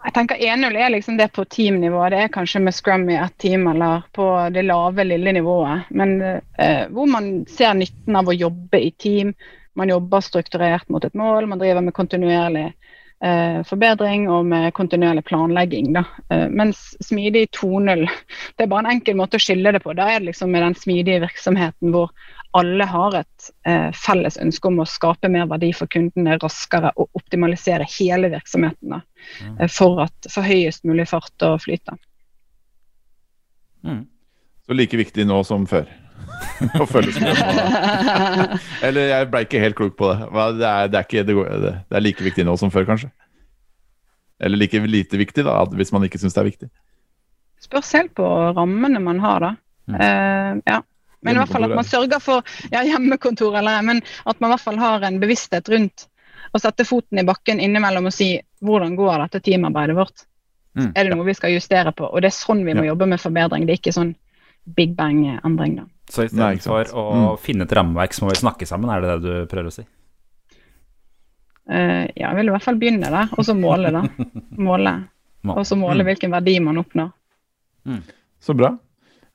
[SPEAKER 3] Jeg tenker 1.0 er liksom det på teamnivå. Det er kanskje med Scrum i ett team eller på det lave, lille nivået. Men eh, hvor man ser nytten av å jobbe i team. Man jobber strukturert mot et mål, man driver med kontinuerlig forbedring og med kontinuerlig planlegging. Da. Eh, mens smidig 2.0, det er bare en enkel måte å skille det på. Da er det liksom med den smidige virksomheten hvor alle har et eh, felles ønske om å skape mer verdi for kundene raskere og optimalisere hele virksomheten da, mm. eh, for, at, for høyest mulig fart og flyt.
[SPEAKER 1] Mm. Så like viktig nå som før? å følge med. Eller jeg ble ikke helt klok på det. Det er, det, er ikke, det, er, like viktig nå som før, kanskje. Eller like lite viktig, da, hvis man ikke syns det er viktig.
[SPEAKER 3] Spørs helt på rammene man har, da. Mm. Uh, ja. Men i hvert fall at man sørger for ja, hjemmekontor eller men at man i hvert fall har en bevissthet rundt å sette foten i bakken innimellom og si hvordan går dette teamarbeidet vårt? Mm, er det noe vi skal justere på? Og det er sånn vi må jobbe med forbedring. Det er ikke sånn big bang-endring, da.
[SPEAKER 2] Så istedenfor å mm. finne et rammeverk, så må vi snakke sammen, er det det du prøver å si?
[SPEAKER 3] Uh, ja, jeg vil i hvert fall begynne der, og så måle, da. Måle. Og så måle mm. hvilken verdi man oppnår.
[SPEAKER 1] Mm. Så bra.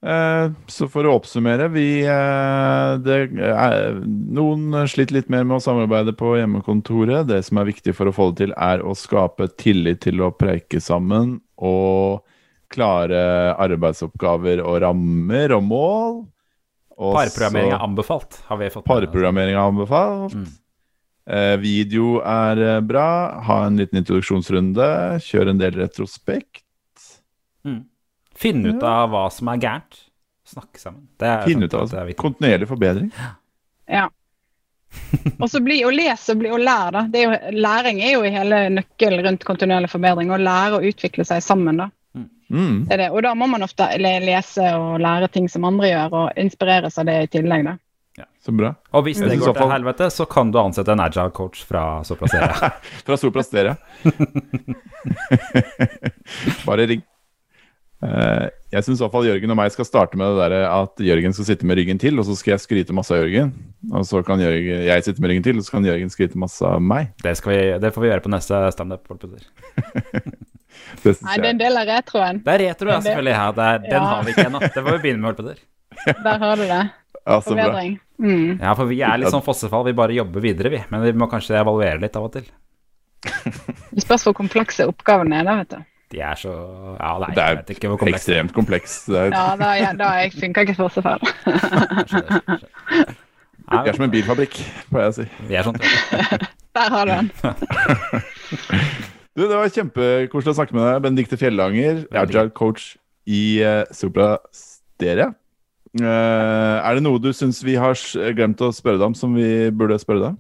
[SPEAKER 1] Eh, så for å oppsummere vi, eh, det er, Noen sliter litt mer med å samarbeide på hjemmekontoret. Det som er viktig for å få det til, er å skape tillit til å preike sammen. Og klare arbeidsoppgaver og rammer og mål.
[SPEAKER 2] Parprogrammering er anbefalt, har vi fått
[SPEAKER 1] Parprogrammering er anbefalt. Mm. Eh, video er eh, bra. Ha en liten introduksjonsrunde. Kjør en del retrospekt.
[SPEAKER 2] Mm. Finn ut av hva som er gærent. Snakke sammen.
[SPEAKER 1] Finn ut av kontinuerlig forbedring.
[SPEAKER 3] Ja. og så bli, å lese og, bli, å lære, da. Er jo, læring er jo hele nøkkelen rundt kontinuerlig forbedring. Å lære å utvikle seg sammen, da. Mm. Det det. Og da må man ofte lese og lære ting som andre gjør, og inspireres av det i tillegg. da.
[SPEAKER 1] Ja, så bra.
[SPEAKER 2] Og hvis det går til helvete, så kan du ansette en agile coach fra Soprasteria.
[SPEAKER 1] fra Soprasteria. Bare ring. Uh, jeg syns Jørgen og meg skal starte med det der at Jørgen skal sitte med ryggen til, og så skal jeg skryte masse av Jørgen. Og så kan Jørgen, jeg sitte med ryggen til, og så kan Jørgen skryte masse av meg.
[SPEAKER 2] Det, vi, det får vi gjøre på neste standup.
[SPEAKER 3] Det Nei, det er en del av retroen.
[SPEAKER 2] Det er retro, ja, selvfølgelig. Her. Er, den ja. har vi ikke ennå. Det får vi begynne med, Holpeter.
[SPEAKER 3] Der har du det.
[SPEAKER 1] Ja, Forbedring.
[SPEAKER 2] Mm. Ja, for vi er litt sånn fossefall. Vi bare jobber videre, vi. Men vi må kanskje evaluere litt av og til.
[SPEAKER 3] Det spørs hvor komplekse oppgavene er, da, vet du.
[SPEAKER 2] De er så Ja, nei,
[SPEAKER 1] det er jeg vet ikke hvor kompleks. ekstremt kompleks. Er...
[SPEAKER 3] Ja, da, ja, da funker ikke fossefall.
[SPEAKER 1] Vi er som en bilfabrikk, får jeg si.
[SPEAKER 2] Vi er sånn.
[SPEAKER 3] Der har du den.
[SPEAKER 1] Du, Det var kjempekoselig å snakke med deg, Benedicte Fjellanger, agile coach i uh, Supra Steria. Uh, er det noe du syns vi har glemt å spørre deg om, som vi burde spørre deg om?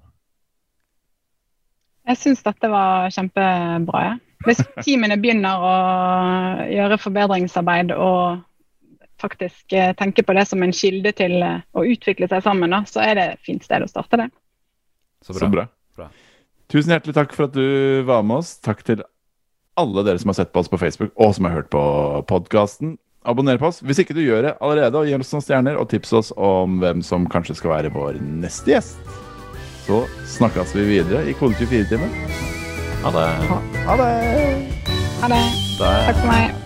[SPEAKER 3] Jeg syns dette var kjempebra. Ja. Hvis teamene begynner å gjøre forbedringsarbeid og faktisk eh, tenke på det som en kilde til å utvikle seg sammen, da, så er det et fint sted å starte det.
[SPEAKER 2] Så
[SPEAKER 1] Så
[SPEAKER 2] bra.
[SPEAKER 1] Så
[SPEAKER 2] Bra.
[SPEAKER 1] Tusen hjertelig takk for at du var med oss. Takk til alle dere som har sett på oss på Facebook, og som har hørt på podkasten. Abonner på oss hvis ikke du gjør det allerede, og gi oss noen stjerner, og tips oss om hvem som kanskje skal være vår neste gjest. Så snakkes vi videre i Kode 24-timen.
[SPEAKER 2] Ha det.
[SPEAKER 1] Ha det!
[SPEAKER 3] Ha det. Takk for meg.